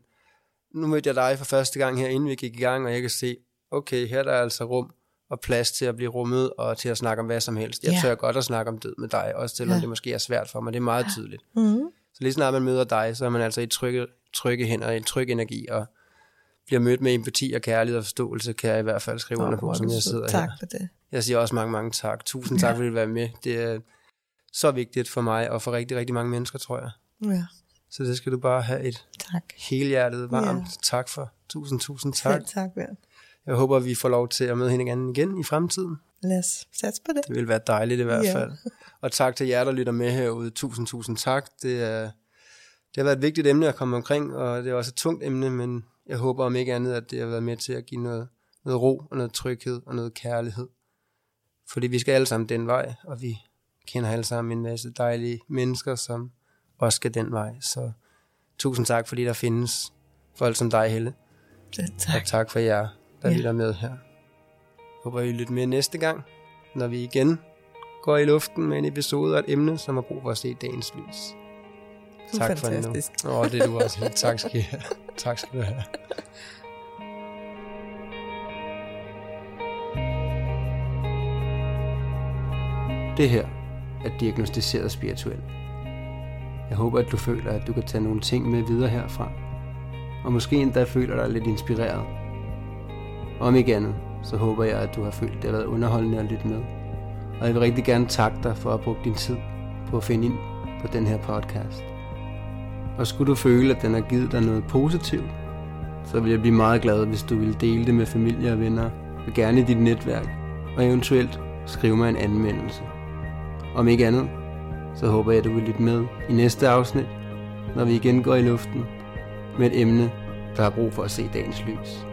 A: nu mødte jeg dig for første gang her, inden vi gik i gang, og jeg kan se, okay, her er der altså rum og plads til at blive rummet og til at snakke om hvad som helst. Jeg
B: Ja.
A: tør godt at snakke om død med dig, også selvom
B: Ja.
A: det måske er svært for mig. Det er meget tydeligt.
B: Mm-hmm.
A: Så lige snart man møder dig, så er man altså i trygge, trygge hænder, i en tryg energi, og bliver mødt med empati og kærlighed og forståelse, kan jeg i hvert fald skrive under på, som jeg sidder
B: tak
A: her.
B: for det.
A: Jeg siger også mange, mange tak. Tusind tak, fordi du være med. Det er så vigtigt for mig og for rigtig, rigtig mange mennesker, tror jeg.
B: Ja,
A: Så det skal du bare have et
B: tak.
A: helhjertet varmt
B: Ja.
A: tak for. Tusind, tusind tak.
B: Selv tak, Bjørn.
A: Jeg håber, vi får lov til at møde hinanden igen i fremtiden.
B: Lad os satse på det.
A: Det vil være dejligt i hvert
B: Ja.
A: fald. Og tak til jer, der lytter med herude. Tusind, tusind tak. Det, er, det har været et vigtigt emne at komme omkring, og det er også et tungt emne, men jeg håber om ikke andet, at det har været med til at give noget, noget ro og noget tryghed og noget kærlighed. Fordi vi skal alle sammen den vej, og vi kender alle sammen en masse dejlige mennesker, som også skal den vej. Så tusind tak, fordi der findes folk som dig, Helle. Og
B: tak.
A: tak for jer, der
B: Ja.
A: lytter med her. Håber I lytter med næste gang, når vi igen går i luften med en episode og et emne, som har brug for at se dagens lys. Tak for
B: fantastisk.
A: nu. Åh, det er du også. tak skal I have. Tak skal du have. Det her er diagnostiseret spirituelt. Jeg håber, at du føler, at du kan tage nogle ting med videre herfra. Og måske endda føler dig lidt inspireret. Om ikke andet, så håber jeg, at du har følt, det har været underholdende at lytte med. Og jeg vil rigtig gerne takke dig for at bruge din tid på at finde ind på den her podcast. Og skulle du føle, at den har givet dig noget positivt, så vil jeg blive meget glad, hvis du vil dele det med familie og venner, og gerne i dit netværk, og eventuelt skrive mig en anmeldelse. Om ikke andet, så håber jeg, at du vil lytte med i næste afsnit, når vi igen går i luften med et emne, der har brug for at se dagens lys.